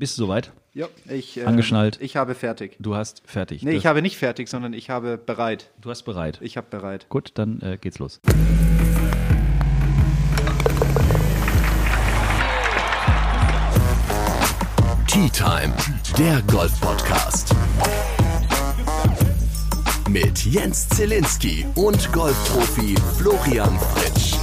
Bist du soweit? Ja, ich. Äh, Angeschnallt. Ich habe fertig. Du hast fertig. Nee, ich habe nicht fertig, sondern ich habe bereit. du hast bereit. Ich habe bereit. Gut, dann äh, geht's los. Tea Time, der Golf-Podcast. Mit Jens Zielinski und Golfprofi Florian Fritsch.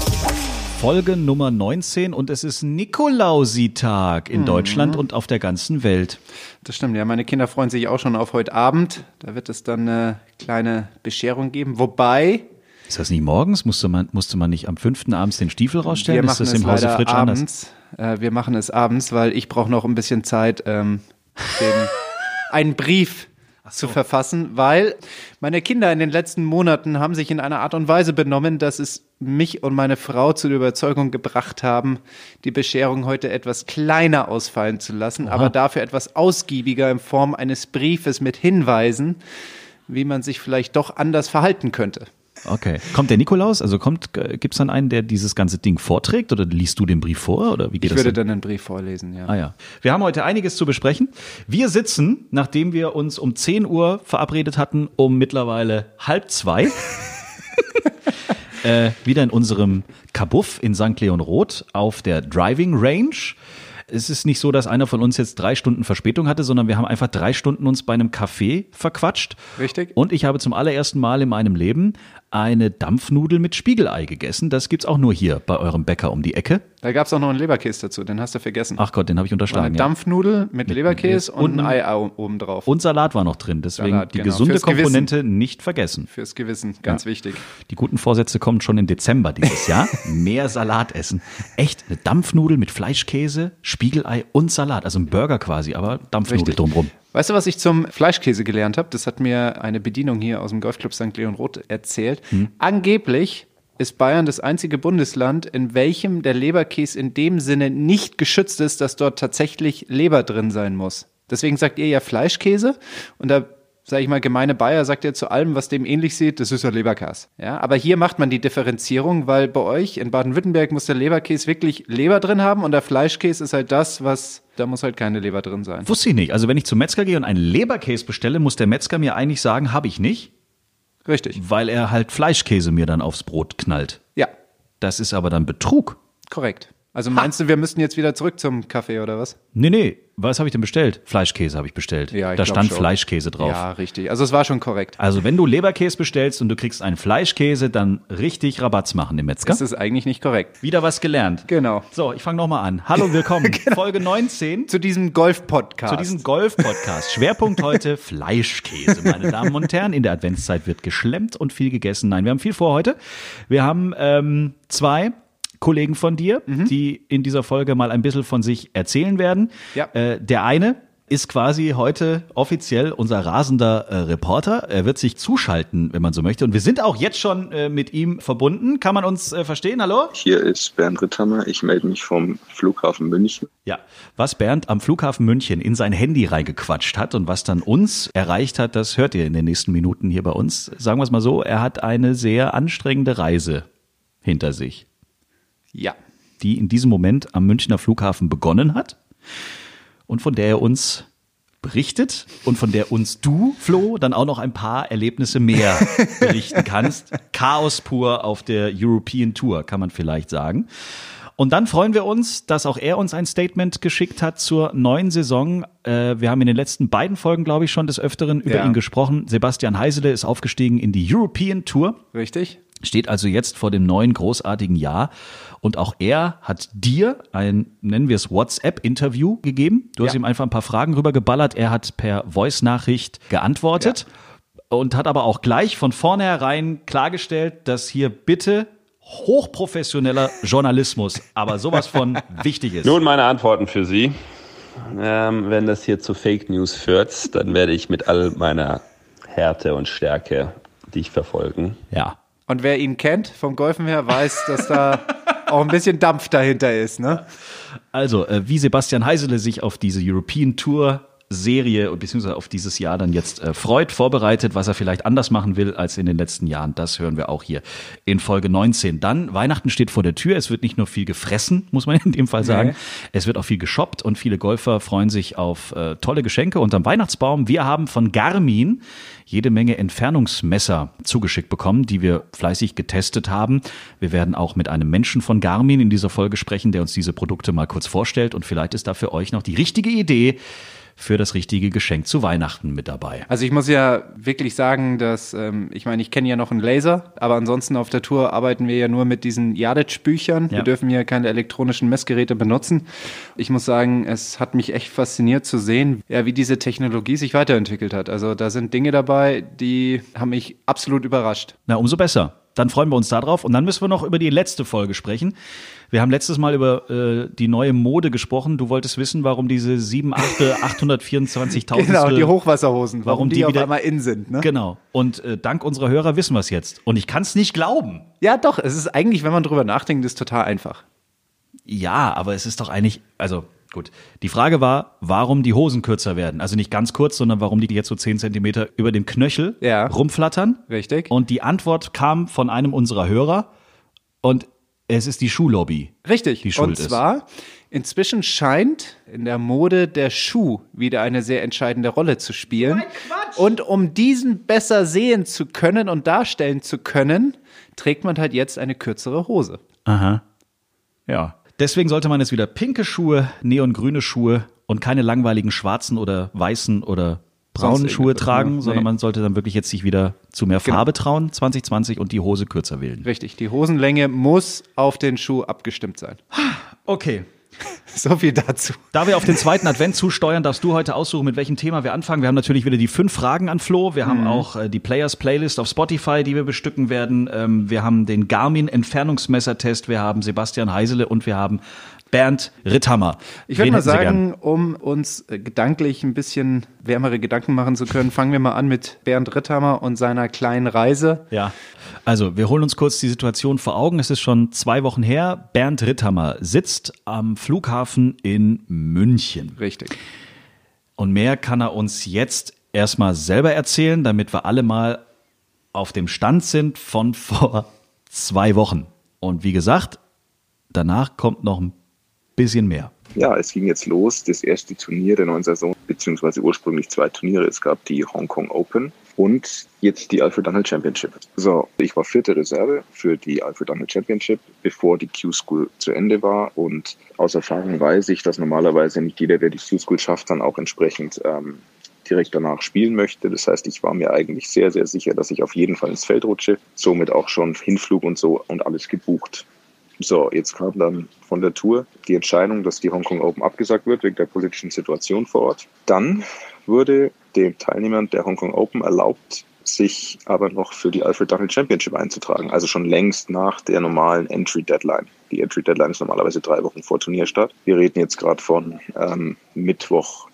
Folge Nummer 19 und es ist Nikolausitag Mhm. in Deutschland und auf der ganzen Welt. Das stimmt, ja. Meine Kinder freuen sich auch schon auf heute Abend. Da wird es dann eine kleine Bescherung geben. Wobei, Ist das nicht morgens? Musste man, musste man nicht am fünften abends den Stiefel rausstellen? wir ist machen das es im Hause Fritsch anders? abends. Äh, wir machen es abends, weil ich brauche noch ein bisschen Zeit, ähm, den, einen Brief zu verfassen, weil meine Kinder in den letzten Monaten haben sich in einer Art und Weise benommen, dass es mich und meine Frau zu der Überzeugung gebracht haben, die Bescherung heute etwas kleiner ausfallen zu lassen, aber dafür etwas ausgiebiger in Form eines Briefes mit Hinweisen, wie man sich vielleicht doch anders verhalten könnte. Okay. Kommt der Nikolaus? Also kommt, äh, gibt's dann einen, der dieses ganze Ding vorträgt oder liest du den Brief vor oder wie geht Ich das? würde dann den Brief vorlesen, ja. Ah ja. Wir haben heute einiges zu besprechen. Wir sitzen, nachdem wir uns um 10 Uhr verabredet hatten, um mittlerweile halb zwei, äh, wieder in unserem Kabuff in St. Leon Roth auf der Driving Range. Es ist nicht so, dass einer von uns jetzt drei Stunden Verspätung hatte, sondern wir haben einfach drei Stunden uns bei einem Café verquatscht. Richtig. Und ich habe zum allerersten Mal in meinem Leben eine Dampfnudel mit Spiegelei gegessen. Das gibt's auch nur hier bei eurem Bäcker um die Ecke. Da gab es auch noch einen Leberkäse dazu, den hast du vergessen. Ach Gott, den habe ich Eine unterschlagen. ja. Dampfnudel mit, Leberkäse und, ein Ei au- oben drauf. Und Salat war noch drin, deswegen Salat, die genau. gesunde Fürs Gewissen. Komponente nicht vergessen. Fürs Gewissen, ganz wichtig. Die guten Vorsätze kommen schon im Dezember dieses Jahr. Mehr Salat essen. Echt, eine Dampfnudel mit Fleischkäse, Spiegelei und Salat. Also ein Burger quasi, aber Dampfnudel Richtig. drumrum. Weißt du, was ich zum Fleischkäse gelernt habe? Das hat mir eine Bedienung hier aus dem Golfclub St. Leon Roth erzählt. Hm. Angeblich ist Bayern das einzige Bundesland, in welchem der Leberkäse in dem Sinne nicht geschützt ist, dass dort tatsächlich Leber drin sein muss. Deswegen sagt ihr ja Fleischkäse und da sage ich mal, gemeine Bayer sagt ja zu allem, was dem ähnlich sieht, das ist ja Leberkäse. Ja, aber hier macht man die Differenzierung, weil bei euch in Baden-Württemberg muss der Leberkäse wirklich Leber drin haben und der Fleischkäse ist halt das, was, da muss halt keine Leber drin sein. Wusste ich nicht. Also wenn ich zum Metzger gehe und einen Leberkäse bestelle, muss der Metzger mir eigentlich sagen, habe ich nicht, Richtig. weil er halt Fleischkäse mir dann aufs Brot knallt. Ja, Das ist aber dann Betrug. korrekt. Also meinst du, wir müssten jetzt wieder zurück zum Kaffee oder was? Nee, nee. Was habe ich denn bestellt? Fleischkäse habe ich bestellt. Ja, ich da stand schon. Fleischkäse drauf. Ja, richtig. Also es war schon korrekt. Also wenn du Leberkäse bestellst und du kriegst einen Fleischkäse, dann richtig Rabatz machen im Metzger. Das ist eigentlich nicht korrekt. Wieder was gelernt. Genau. So, ich fange nochmal an. Hallo, willkommen. Folge 19 Zu diesem Golf-Podcast. zu diesem Golf-Podcast. Schwerpunkt heute Fleischkäse, meine Damen und Herren. In der Adventszeit wird geschlemmt und viel gegessen. Nein, wir haben viel vor heute. Wir haben ähm, zwei Kollegen von dir, die in dieser Folge mal ein bisschen von sich erzählen werden. Ja. Äh, der eine ist quasi heute offiziell unser rasender äh, Reporter. Er wird sich zuschalten, wenn man so möchte. Und wir sind auch jetzt schon äh, mit ihm verbunden. Kann man uns äh, verstehen? Hallo? Hier ist Bernd Ritthammer. Ich melde mich vom Flughafen München. Ja, was Bernd am Flughafen München in sein Handy reingequatscht hat und was dann uns erreicht hat, das hört ihr in den nächsten Minuten hier bei uns. Sagen wir es mal so, er hat eine sehr anstrengende Reise hinter sich, Ja. die in diesem Moment am Münchner Flughafen begonnen hat und von der er uns berichtet und von der uns du, Flo, dann auch noch ein paar Erlebnisse mehr berichten kannst. Chaos pur auf der European Tour, kann man vielleicht sagen. Und dann freuen wir uns, dass auch er uns ein Statement geschickt hat zur neuen Saison. Äh, wir haben in den letzten beiden Folgen, glaube ich, schon des Öfteren über Ja. ihn gesprochen. Sebastian Heisele ist aufgestiegen in die European Tour Richtig? steht also jetzt vor dem neuen großartigen Jahr. Und auch er hat dir ein, nennen wir es, WhatsApp-Interview gegeben. Du hast Ja. ihm einfach ein paar Fragen rübergeballert. Er hat per Voice-Nachricht geantwortet und hat aber auch gleich von vornherein klargestellt, dass hier bitte hochprofessioneller Journalismus, aber sowas von wichtig ist. Nun meine Antworten für Sie. Ähm, wenn das hier zu Fake News führt, dann werde ich mit all meiner Härte und Stärke dich verfolgen. Ja. Und wer ihn kennt vom Golfen her, weiß, dass da auch ein bisschen Dampf dahinter ist, ne? Also, äh, wie Sebastian Heisele sich auf diese European Tour Serie beziehungsweise auf dieses Jahr dann jetzt äh, freut, vorbereitet, was er vielleicht anders machen will als in den letzten Jahren. Das hören wir auch hier in Folge 19. Dann, Weihnachten steht vor der Tür. Es wird nicht nur viel gefressen, muss man in dem Fall sagen. Nee. Es wird auch viel geshoppt und viele Golfer freuen sich auf äh, tolle Geschenke unterm Weihnachtsbaum. Wir haben von Garmin jede Menge Entfernungsmesser zugeschickt bekommen, die wir fleißig getestet haben. Wir werden auch mit einem Menschen von Garmin in dieser Folge sprechen, der uns diese Produkte mal kurz vorstellt und vielleicht ist da für euch noch die richtige Idee für das richtige Geschenk zu Weihnachten mit dabei. Also ich muss ja wirklich sagen, dass, ähm, ich meine, ich kenne ja noch einen Laser, aber ansonsten auf der Tour arbeiten wir ja nur mit diesen Yardage-Büchern. Wir Ja. dürfen hier keine elektronischen Messgeräte benutzen. Ich muss sagen, es hat mich echt fasziniert zu sehen, ja, wie diese Technologie sich weiterentwickelt hat. Also da sind Dinge dabei, die haben mich absolut überrascht. Na, umso besser. Dann freuen wir uns darauf. Und dann müssen wir noch über die letzte Folge sprechen. Wir haben letztes Mal über äh, die neue Mode gesprochen. Du wolltest wissen, warum diese 7, 8, 824.000. Genau, die Hochwasserhosen, warum, warum die, die auf wieder- einmal in sind. Ne? Genau. Und äh, dank unserer Hörer wissen wir es jetzt. Und ich kann es nicht glauben. Ja, doch, es ist eigentlich, wenn man drüber nachdenkt, ist total einfach. Ja, aber es ist doch eigentlich, also gut. Die Frage war, warum die Hosen kürzer werden. Also nicht ganz kurz, sondern warum die jetzt so 10 Zentimeter über dem Knöchel Ja. rumflattern. Richtig. Und die Antwort kam von einem unserer Hörer. Und es ist die Schuhlobby. Richtig. Die schuld Und ist. zwar, inzwischen scheint in der Mode der Schuh wieder eine sehr entscheidende Rolle zu spielen. Und um diesen besser sehen zu können und darstellen zu können, trägt man halt jetzt eine kürzere Hose. Aha. Ja. Deswegen sollte man jetzt wieder pinke Schuhe, neongrüne Schuhe und keine langweiligen schwarzen oder weißen oder braunen Schuhe irgendetwas, tragen, ne? sondern Nee. man sollte dann wirklich jetzt sich wieder zu mehr Genau. Farbe trauen, 2020 und die Hose kürzer wählen. Richtig, die Hosenlänge muss auf den Schuh abgestimmt sein. Okay. So viel dazu. Da wir auf den zweiten Advent zusteuern, darfst du heute aussuchen, mit welchem Thema wir anfangen. Wir haben natürlich wieder die fünf Fragen an Flo. Wir haben auch äh, die Players Playlist auf Spotify, die wir bestücken werden. Ähm, wir haben den Garmin Entfernungsmessertest. Wir haben Sebastian Heisele und wir haben Bernd Ritthammer. Ich würde mal sagen, um uns äh, gedanklich ein bisschen wärmere Gedanken machen zu können, fangen wir mal an mit Bernd Ritthammer und seiner kleinen Reise. Ja, also wir holen uns kurz die Situation vor Augen. Es ist schon zwei Wochen her. Bernd Ritthammer sitzt am Flughafen in München. Richtig. Und mehr kann er uns jetzt erstmal selber erzählen, damit wir alle mal auf dem Stand sind von vor zwei Wochen. Und wie gesagt, danach kommt noch ein bisschen mehr. Ja, es ging jetzt los, das erste Turnier der neuen Saison, beziehungsweise ursprünglich zwei Turniere. Es gab die Hong Kong Open und jetzt die Alfred Dunhill Championship. So, ich war vierte Reserve für die Alfred Dunhill Championship, bevor die Q-School zu Ende war. Und aus Erfahrung weiß ich, dass normalerweise nicht jeder, der die Q-School schafft, dann auch entsprechend ähm, direkt danach spielen möchte. Das heißt, ich war mir eigentlich sehr, sehr sicher, dass ich auf jeden Fall ins Feld rutsche. Somit auch schon Hinflug und so und alles gebucht. So, jetzt kam dann von der Tour die Entscheidung, dass die Hongkong Open abgesagt wird wegen der politischen Situation vor Ort. Dann wurde den Teilnehmern der Hongkong Open erlaubt, sich aber noch für die Alfred Dunhill Championship einzutragen. Also schon längst nach der normalen Entry Deadline. Die Entry Deadline ist normalerweise drei Wochen vor Turnierstart. Wir reden jetzt gerade von ähm, Mittwoch,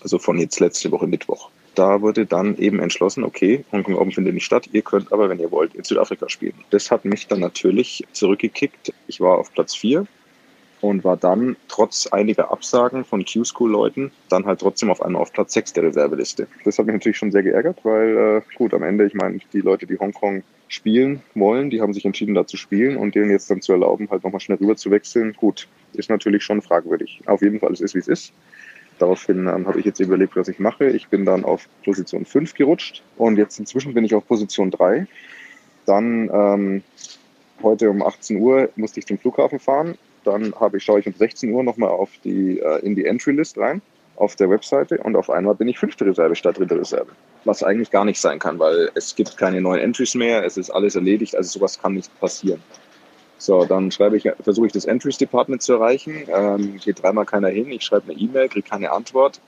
also von jetzt letzte Woche Mittwoch. Da wurde dann eben entschlossen, okay, Hongkong Open findet nicht statt, ihr könnt aber, wenn ihr wollt, in Südafrika spielen. Das hat mich dann natürlich zurückgekickt. Ich war auf Platz vier und war dann trotz einiger Absagen von Q-School-Leuten dann halt trotzdem auf einmal auf Platz sechs der Reserveliste. Das hat mich natürlich schon sehr geärgert, weil äh, gut, am Ende, ich meine, die Leute, die Hongkong spielen wollen, die haben sich entschieden, da zu spielen und denen jetzt dann zu erlauben, halt nochmal schnell rüber zu wechseln, gut, ist natürlich schon fragwürdig. Auf jeden Fall, es ist, wie es ist. Daraufhin ähm, habe ich jetzt überlegt, was ich mache. Ich bin dann auf Position 5 gerutscht und jetzt inzwischen bin ich auf Position 3. Dann ähm, heute um 18 Uhr musste ich zum Flughafen fahren. Dann habe ich, schaue ich um 16 Uhr nochmal auf die, äh, in die Entry-List rein auf der Webseite und auf einmal bin ich fünfte Reserve statt dritte Reserve. Was eigentlich gar nicht sein kann, weil es gibt keine neuen Entries mehr, es ist alles erledigt, also sowas kann nicht passieren. So, dann schreibe ich, versuche ich das Entries Department zu erreichen, ähm, geht dreimal keiner hin, ich schreibe eine E-Mail, kriege keine Antwort.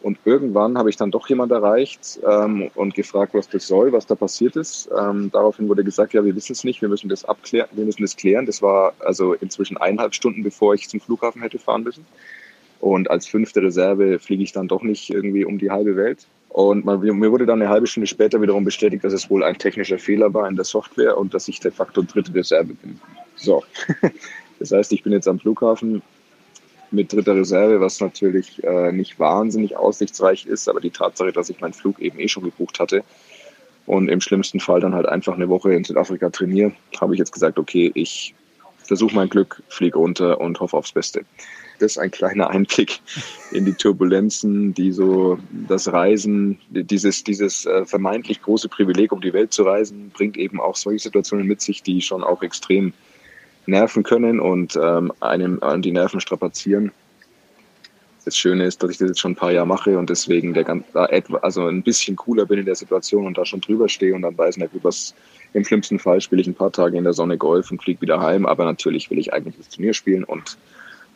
Und irgendwann habe ich dann doch jemand erreicht ähm, und gefragt, was das soll, was da passiert ist. Ähm, daraufhin wurde gesagt, ja, wir wissen es nicht, wir müssen das abklären, wir müssen das klären. Das war also inzwischen eineinhalb Stunden, bevor ich zum Flughafen hätte fahren müssen. Und als fünfte Reserve fliege ich dann doch nicht irgendwie um die halbe Welt. Und man, mir wurde dann eine halbe Stunde später wiederum bestätigt, dass es wohl ein technischer Fehler war in der Software und dass ich de facto dritte Reserve bin. So, das heißt, ich bin jetzt am Flughafen mit dritter Reserve, was natürlich äh, nicht wahnsinnig aussichtsreich ist, aber die Tatsache, dass ich meinen Flug eben eh schon gebucht hatte und im schlimmsten Fall dann halt einfach eine Woche in Südafrika trainiere, habe ich jetzt gesagt, okay, ich versuche mein Glück, fliege runter und hoffe aufs Beste. Das ist ein kleiner Einblick in die Turbulenzen, die so das Reisen, dieses, dieses äh, vermeintlich große Privileg, um die Welt zu reisen, bringt eben auch solche Situationen mit sich, die schon auch extrem nerven können und ähm, einem an die Nerven strapazieren. Das Schöne ist, dass ich das jetzt schon ein paar Jahre mache und deswegen der ganz, etwa, also ein bisschen cooler bin in der Situation und da schon drüber stehe und dann weiß, na gut, was im schlimmsten Fall spiele ich ein paar Tage in der Sonne Golf und fliege wieder heim, aber natürlich will ich eigentlich das Turnier spielen und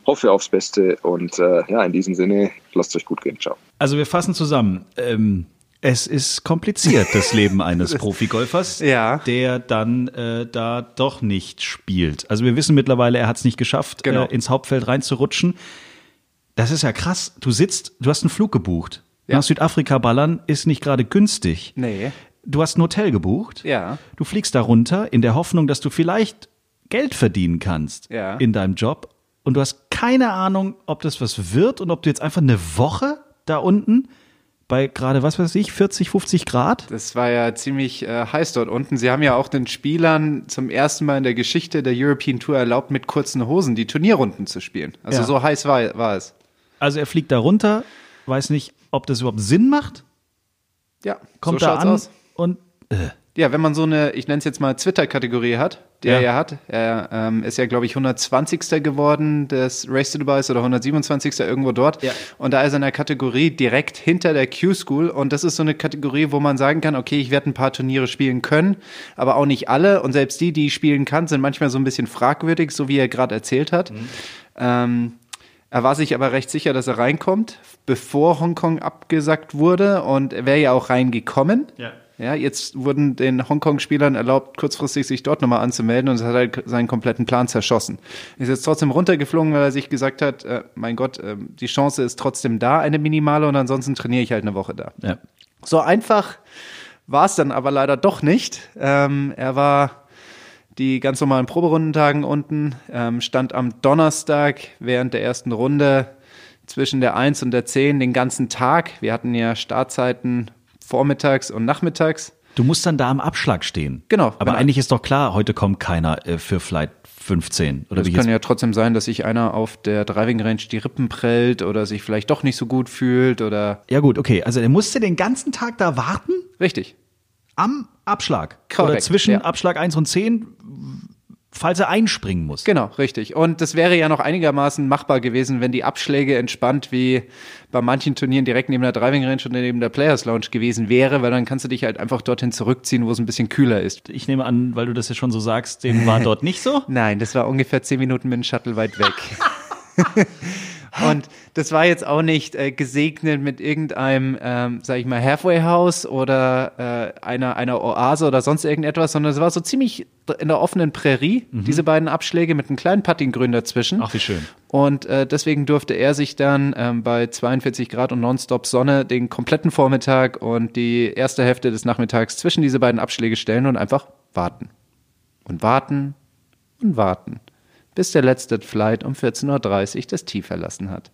hoffe aufs Beste und äh, ja, in diesem Sinne, lasst euch gut gehen. Ciao. Also wir fassen zusammen. Ähm, es ist kompliziert, das Leben eines Profigolfers, Ja. der dann äh, da doch nicht spielt. Also wir wissen mittlerweile, er hat es nicht geschafft, Genau. äh, ins Hauptfeld reinzurutschen. Das ist ja krass. Du sitzt, du hast einen Flug gebucht. Ja. Nach Südafrika ballern ist nicht gerade günstig. Nee. Du hast ein Hotel gebucht. Ja. Du fliegst da runter in der Hoffnung, dass du vielleicht Geld verdienen kannst Ja. in deinem Job. Und du hast keine Ahnung, ob das was wird und ob du jetzt einfach eine Woche da unten bei gerade, was weiß ich, 40, 50 Grad. Das war ja ziemlich äh, heiß dort unten. Sie haben ja auch den Spielern zum ersten Mal in der Geschichte der European Tour erlaubt, mit kurzen Hosen die Turnierrunden zu spielen. Also Ja. so heiß war, war es. Also er fliegt da runter, weiß nicht, ob das überhaupt Sinn macht, Ja, kommt so da an aus. und äh, Ja, wenn man so eine, ich nenne es jetzt mal Twitter-Kategorie hat, der Ja. ja, hat, er ähm, ist ja, glaube ich, 120. geworden des Race to Dubai oder 127. irgendwo dort. Ja. Und da ist er in der Kategorie direkt hinter der Q-School. Und das ist so eine Kategorie, wo man sagen kann, okay, ich werde ein paar Turniere spielen können, aber auch nicht alle. Und selbst die, die ich spielen kann, sind manchmal so ein bisschen fragwürdig, so wie er gerade erzählt hat. Ähm, er war sich aber recht sicher, dass er reinkommt, bevor Hongkong abgesagt wurde. Und er wäre ja auch reingekommen. Ja. Ja, jetzt wurden den Hongkong-Spielern erlaubt, kurzfristig sich dort nochmal anzumelden und es hat halt seinen kompletten Plan zerschossen. Ist jetzt trotzdem runtergeflogen, weil er sich gesagt hat, äh, mein Gott, äh, die Chance ist trotzdem da, eine minimale, und ansonsten trainiere ich halt eine Woche da. ja. So einfach war es dann aber leider doch nicht. Ähm, er war die ganz normalen Proberundentagen unten, ähm, stand am Donnerstag während der ersten Runde zwischen der 1 und der 10 den ganzen Tag. Wir hatten ja Startzeiten vormittags und nachmittags. Du musst dann da am Abschlag stehen. Genau, Aber wenn- eigentlich ist doch klar, heute kommt keiner äh, für Flight 15 oder Es wie kann jetzt. ja trotzdem sein, dass sich einer auf der Driving Range die Rippen prellt oder sich vielleicht doch nicht so gut fühlt oder Ja gut, okay. Also er musste den ganzen Tag da warten richtig. am Abschlag. Korrekt, oder zwischen ja. Abschlag 1 und 10, falls er einspringen muss. Genau, richtig. Und das wäre ja noch einigermaßen machbar gewesen, wenn die Abschläge entspannt wie bei manchen Turnieren direkt neben der Driving Range und neben der Players Lounge gewesen wäre, weil dann kannst du dich halt einfach dorthin zurückziehen, wo es ein bisschen kühler ist. Ich nehme an, weil du das ja schon so sagst, dem war dort nicht so. Nein, das war ungefähr zehn Minuten mit dem Shuttle weit weg. Und das war jetzt auch nicht äh, gesegnet mit irgendeinem, ähm, sag ich mal, Halfway-House oder äh, einer, einer Oase oder sonst irgendetwas, sondern es war so ziemlich in der offenen Prärie, diese beiden Abschläge mit einem kleinen Puttinggrün dazwischen. Ach, wie schön. Und äh, deswegen durfte er sich dann ähm, bei 42 Grad und Nonstop Sonne den kompletten Vormittag und die erste Hälfte des Nachmittags zwischen diese beiden Abschläge stellen und einfach warten. Und warten und warten. Bis der letzte Flight um 14.30 Uhr das Tee verlassen hat.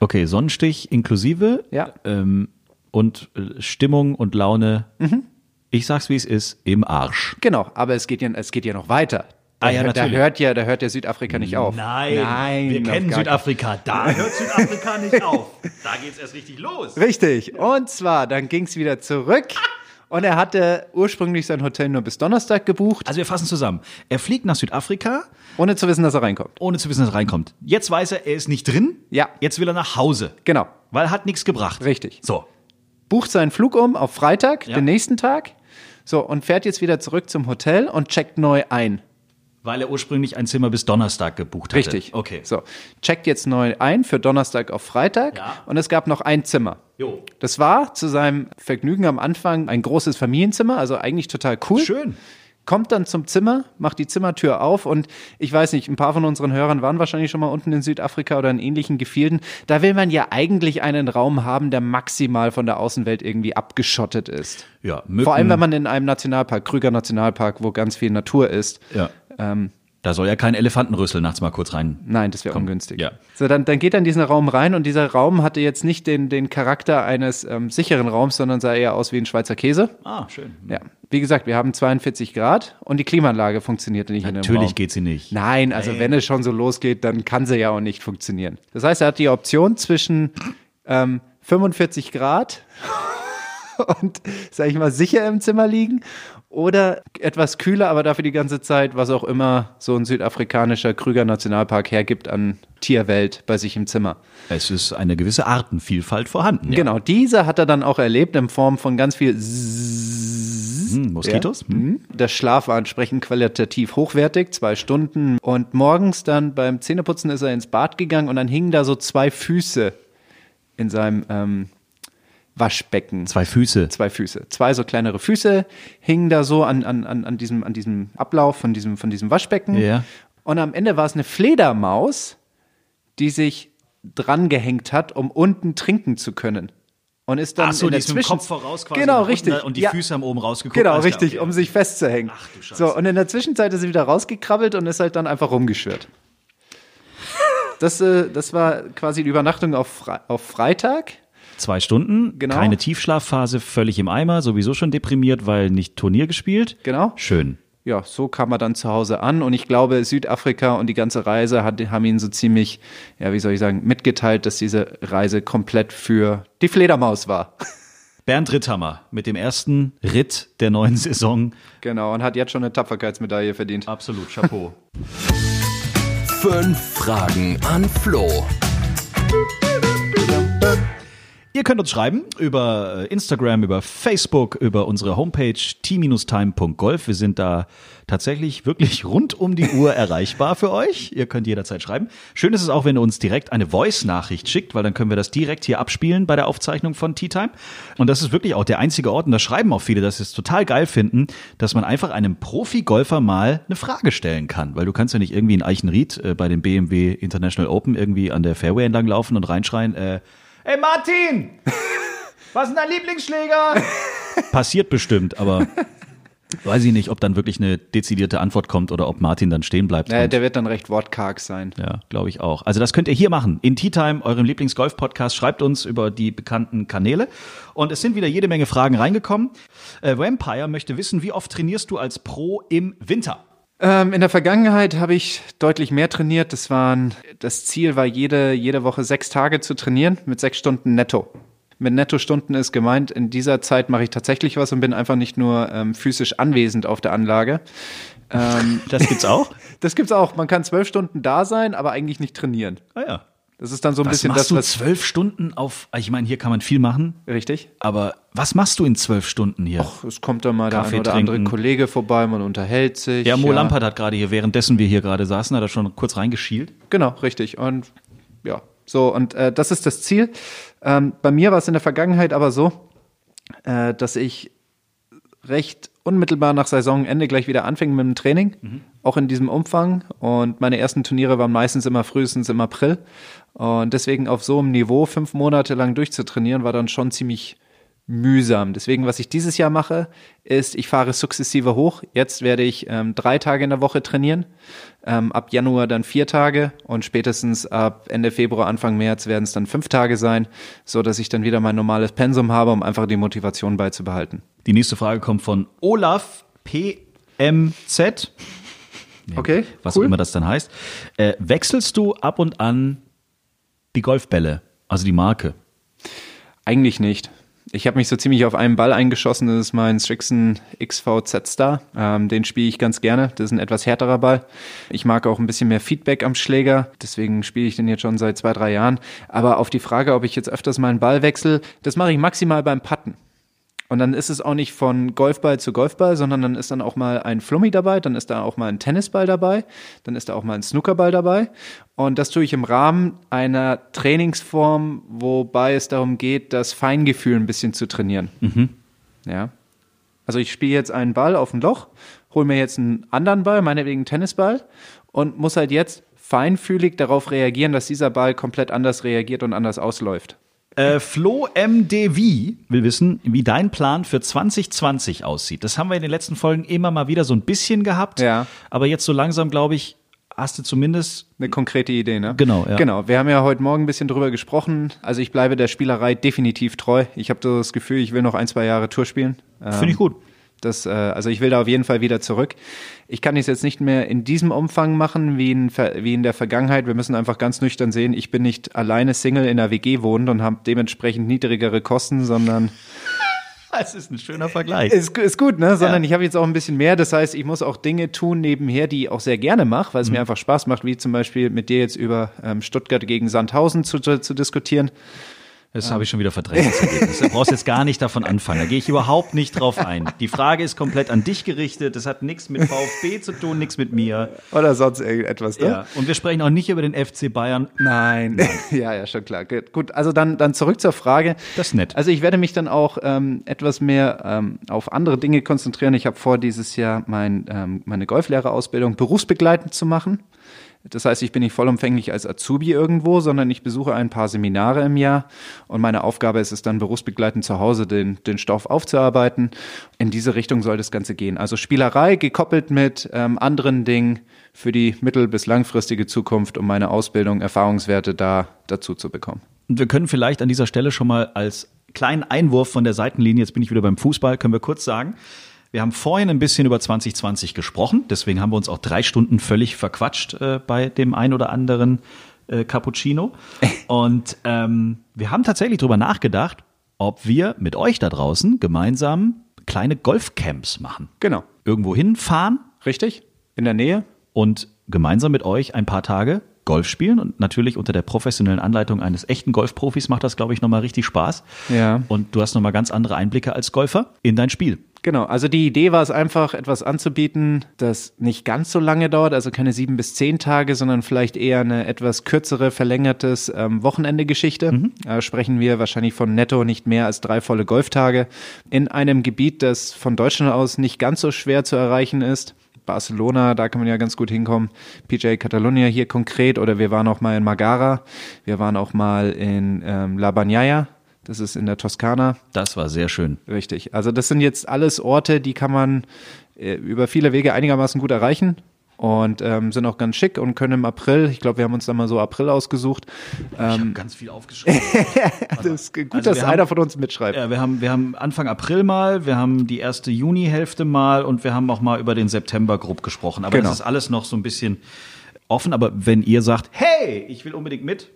Okay, Sonnenstich inklusive Ja. ähm, und äh, Stimmung und Laune, Mhm. ich sag's wie es ist, im Arsch. Genau, aber es geht ja, es geht ja noch weiter. Da, Ah ja, hört- da hört ja, da hört ja Südafrika nicht auf. Nein, wir auf kennen Südafrika. Da hört Südafrika nicht auf. Da geht's erst richtig los. Richtig. Und zwar, dann ging es wieder zurück. Und er hatte ursprünglich sein Hotel nur bis Donnerstag gebucht, Also wir fassen zusammen. Er fliegt nach Südafrika, ohne zu wissen, dass er reinkommt. ohne zu wissen, dass er reinkommt. Jetzt weiß er, er ist nicht drin. Ja. Jetzt will er nach Hause. Genau. Weil er hat nichts gebracht. Richtig. So. Bucht seinen Flug um auf Freitag, Ja. den nächsten Tag. So, und fährt jetzt wieder zurück zum Hotel und checkt neu ein. Weil er ursprünglich ein Zimmer bis Donnerstag gebucht hatte. Richtig. Okay. So, checkt jetzt neu ein für Donnerstag auf Freitag. Ja. Und es gab noch ein Zimmer. Jo. Das war zu seinem Vergnügen am Anfang ein großes Familienzimmer, also eigentlich total cool. Schön. Kommt dann zum Zimmer, macht die Zimmertür auf und ich weiß nicht, ein paar von unseren Hörern waren wahrscheinlich schon mal unten in Südafrika oder in ähnlichen Gefilden. Da will man ja eigentlich einen Raum haben, der maximal von der Außenwelt irgendwie abgeschottet ist. Ja, Mücken. Vor allem, wenn man in einem Nationalpark, Krüger Nationalpark, wo ganz viel Natur ist, Ja. ähm, Da soll ja kein Elefantenrüssel nachts mal kurz rein. Nein, das wäre ungünstig. ja. So, dann, dann geht er in diesen Raum rein und dieser Raum hatte jetzt nicht den, den Charakter eines ähm, sicheren Raums, sondern sah eher aus wie ein Schweizer Käse. Ah, schön. Ja. Wie gesagt, wir haben 42 Grad und die Klimaanlage funktionierte nicht in dem Raum. Natürlich geht sie nicht. Nein, also wenn es schon so losgeht, dann kann sie ja auch nicht funktionieren. Das heißt, er hat die Option zwischen ähm, 45 Grad und, sag ich mal, sicher im Zimmer liegen oder etwas kühler, aber dafür die ganze Zeit, was auch immer so ein südafrikanischer Krüger Nationalpark hergibt an Tierwelt bei sich im Zimmer. Es ist eine gewisse Artenvielfalt vorhanden. Ja. Genau, diese hat er dann auch erlebt in Form von ganz viel Hm, Moskitos? Ja. Hm. Mhm. Der Schlaf war entsprechend qualitativ hochwertig, zwei Stunden. Und morgens dann beim Zähneputzen ist er ins Bad gegangen und dann hingen da so zwei Füße in seinem ähm, Waschbecken. Zwei Füße. Zwei Füße. Zwei so kleinere Füße hingen da so an, an, an, diesem, an diesem Ablauf von diesem, von diesem Waschbecken. Ja. Und am Ende war es eine Fledermaus, die sich dran gehängt hat, um unten trinken zu können. Und ist dann Ach so, in die der ist mit dem Kopf voraus quasi Genau, unten richtig. Und die Ja. Füße haben oben rausgeguckt. Genau, richtig, okay. um sich festzuhängen. Ach du Scheiße. So, und in der Zwischenzeit ist sie wieder rausgekrabbelt und ist halt dann einfach rumgeschwirrt. Das, äh, das war quasi die Übernachtung auf, Fre auf Freitag. Zwei Stunden, Genau. keine Tiefschlafphase, völlig im Eimer, sowieso schon deprimiert, weil nicht Turnier gespielt. Genau. Schön. Ja, so kam er dann zu Hause an und ich glaube, Südafrika und die ganze Reise hat, haben ihn so ziemlich, ja, wie soll ich sagen, mitgeteilt, dass diese Reise komplett für die Fledermaus war. Bernd Ritthammer mit dem ersten Ritt der neuen Saison. Genau, und hat jetzt schon eine Tapferkeitsmedaille verdient. Absolut, Chapeau. Fünf Fragen an Flo. Ihr könnt uns schreiben über äh, Instagram, über Facebook, über unsere Homepage t-time.golf. Wir sind da tatsächlich wirklich rund um die Uhr erreichbar für euch. Ihr könnt jederzeit schreiben. Schön ist es auch, wenn ihr uns direkt eine Voice-Nachricht schickt, weil dann können wir das direkt hier abspielen bei der Aufzeichnung von Tea Time. Und das ist wirklich auch der einzige Ort, und da schreiben auch viele, dass sie es total geil finden, dass man einfach einem Profi-Golfer mal eine Frage stellen kann. Weil du kannst ja nicht irgendwie in Eichenried äh, bei dem BMW International Open irgendwie an der Fairway entlang laufen und reinschreien, äh, Hey Martin! Was ist dein Lieblingsschläger? Passiert bestimmt, aber weiß ich nicht, ob dann wirklich eine dezidierte Antwort kommt oder ob Martin dann stehen bleibt. Naja, der wird dann recht wortkarg sein. ja, glaube ich auch. Also das könnt ihr hier machen. In Tea Time, eurem Lieblingsgolf-Podcast. Schreibt uns über die bekannten Kanäle. Und es sind wieder jede Menge Fragen reingekommen. Äh, Vampire möchte wissen, wie oft trainierst du als Pro im Winter? Ähm, in der Vergangenheit habe ich deutlich mehr trainiert. Das, waren, das Ziel war, jede, jede Woche sechs Tage zu trainieren mit sechs Stunden netto. Mit Nettostunden ist gemeint, in dieser Zeit mache ich tatsächlich was und bin einfach nicht nur ähm, physisch anwesend auf der Anlage. Ähm, Das gibt's auch? das gibt's auch. Man kann zwölf Stunden da sein, aber eigentlich nicht trainieren. ah ja. Das ist dann so ein Was bisschen machst das, du was. zwölf Stunden auf, ich meine, hier kann man viel machen, Richtig? aber was machst du in zwölf Stunden hier? Es kommt dann mal der Kaffee ein oder andere trinken. Kollege vorbei, man unterhält sich. ja, Mo Lampert hat gerade hier, währenddessen wir hier gerade saßen, hat er schon kurz reingeschielt. Genau, richtig. Und ja, so, und äh, das ist das Ziel. Ähm, bei mir war es in der Vergangenheit aber so, äh, dass ich recht unmittelbar nach Saisonende gleich wieder anfing mit dem Training, auch in diesem Umfang. Und meine ersten Turniere waren meistens immer frühestens im April. Und deswegen auf so einem Niveau fünf Monate lang durchzutrainieren, war dann schon ziemlich mühsam. Deswegen, was ich dieses Jahr mache, ist, ich fahre sukzessive hoch. Jetzt werde ich ähm, drei Tage in der Woche trainieren, ähm, ab Januar dann vier Tage und spätestens ab Ende Februar, Anfang März werden es dann fünf Tage sein, so dass ich dann wieder mein normales Pensum habe, um einfach die Motivation beizubehalten. Die nächste Frage kommt von Olaf PMZ. Okay, was cool. auch immer das dann heißt. Äh, wechselst du ab und an die Golfbälle, also die Marke? Eigentlich nicht. Ich habe mich so ziemlich auf einen Ball eingeschossen. Das ist mein Strixon XVZ Star. Ähm, den spiele ich ganz gerne. Das ist ein etwas härterer Ball. Ich mag auch ein bisschen mehr Feedback am Schläger. Deswegen spiele ich den jetzt schon seit zwei, drei Jahren. Aber auf die Frage, ob ich jetzt öfters mal einen Ball wechsle, das mache ich maximal beim Putten. Und dann ist es auch nicht von Golfball zu Golfball, sondern dann ist dann auch mal ein Flummi dabei, dann ist da auch mal ein Tennisball dabei, dann ist da auch mal ein Snookerball dabei. Und das tue ich im Rahmen einer Trainingsform, wobei es darum geht, das Feingefühl ein bisschen zu trainieren. Ja. Also ich spiele jetzt einen Ball auf ein Loch, hole mir jetzt einen anderen Ball, meinetwegen einen Tennisball, und muss halt jetzt feinfühlig darauf reagieren, dass dieser Ball komplett anders reagiert und anders ausläuft. Äh, Flo MDV will wissen, wie dein Plan für 2020 aussieht. Das haben wir in den letzten Folgen immer mal wieder so ein bisschen gehabt. Ja. Aber jetzt so langsam, glaube ich, hast du zumindest Eine konkrete Idee, ne? Genau, ja. Genau. Wir haben ja heute Morgen ein bisschen drüber gesprochen. Also ich bleibe der Spielerei definitiv treu. Ich habe das Gefühl, ich will noch ein, zwei Jahre Tour spielen. Finde ich gut. Das, äh, also ich will da auf jeden Fall wieder zurück. Ich kann es jetzt nicht mehr in diesem Umfang machen wie in, wie in der Vergangenheit. Wir müssen einfach ganz nüchtern sehen, ich bin nicht alleine Single in der WG wohnend und habe dementsprechend niedrigere Kosten, sondern Das ist ein schöner Vergleich. ist, ist gut, ne? Sondern ich habe jetzt auch ein bisschen mehr. Das heißt, ich muss auch Dinge tun nebenher, die ich auch sehr gerne mache, weil es mir einfach Spaß macht, wie zum Beispiel mit dir jetzt über ähm, Stuttgart gegen Sandhausen zu, zu, zu diskutieren. Das habe ich schon wieder verdrängt. Du brauchst jetzt gar nicht davon anfangen. Da gehe ich überhaupt nicht drauf ein. Die Frage ist komplett an dich gerichtet. Das hat nichts mit VfB zu tun, nichts mit mir. Oder sonst irgendetwas, ne? Ja. Und wir sprechen auch nicht über den FC Bayern. Nein. ja, ja, schon klar. Gut, Gut, also dann, dann zurück zur Frage. Das ist nett. Also ich werde mich dann auch ähm, etwas mehr ähm, auf andere Dinge konzentrieren. Ich habe vor, dieses Jahr mein, ähm, meine Golflehrerausbildung berufsbegleitend zu machen. Das heißt, ich bin nicht vollumfänglich als Azubi irgendwo, sondern ich besuche ein paar Seminare im Jahr und meine Aufgabe ist es dann berufsbegleitend zu Hause den, den Stoff aufzuarbeiten. In diese Richtung soll das Ganze gehen. Also Spielerei gekoppelt mit ähm, anderen Dingen für die mittel- bis langfristige Zukunft, um meine Ausbildung, Erfahrungswerte da dazu zu bekommen. Und wir können vielleicht an dieser Stelle schon mal als kleinen Einwurf von der Seitenlinie, jetzt bin ich wieder beim Fußball, können wir kurz sagen, wir haben vorhin ein bisschen über 2020 gesprochen, deswegen haben wir uns auch drei Stunden völlig verquatscht äh, bei dem ein oder anderen äh, Cappuccino. Und ähm, wir haben tatsächlich drüber nachgedacht, ob wir mit euch da draußen gemeinsam kleine Golfcamps machen. Genau. Irgendwo hinfahren Richtig? In der Nähe? und gemeinsam mit euch ein paar Tage Golf spielen und natürlich unter der professionellen Anleitung eines echten Golfprofis macht das, glaube ich, nochmal richtig Spaß. Ja. Und du hast nochmal ganz andere Einblicke als Golfer in dein Spiel. Genau, also die Idee war es einfach, etwas anzubieten, das nicht ganz so lange dauert, also keine sieben bis zehn Tage, sondern vielleicht eher eine etwas kürzere, verlängertes ähm, Wochenende-Geschichte. Da sprechen wir wahrscheinlich von netto nicht mehr als drei volle Golftage in einem Gebiet, das von Deutschland aus nicht ganz so schwer zu erreichen ist. Barcelona, da kann man ja ganz gut hinkommen. PJ Catalonia hier konkret oder wir waren auch mal in Magara, wir waren auch mal in ähm, La Bagnaia, das ist in der Toskana. Das war sehr schön. Richtig. Also das sind jetzt alles Orte, die kann man äh, über viele Wege einigermaßen gut erreichen und ähm, sind auch ganz schick und können im April, ich glaube, wir haben uns da mal so April ausgesucht. Ich habe ganz viel aufgeschrieben. Das ist gut, Also dass einer haben- von uns mitschreibt. ja, wir, haben, wir haben Anfang April mal, wir haben die erste Juni-Hälfte mal und wir haben auch mal über den September grob gesprochen. Aber Genau. das ist alles noch so ein bisschen offen. Aber wenn ihr sagt, hey, ich will unbedingt mit,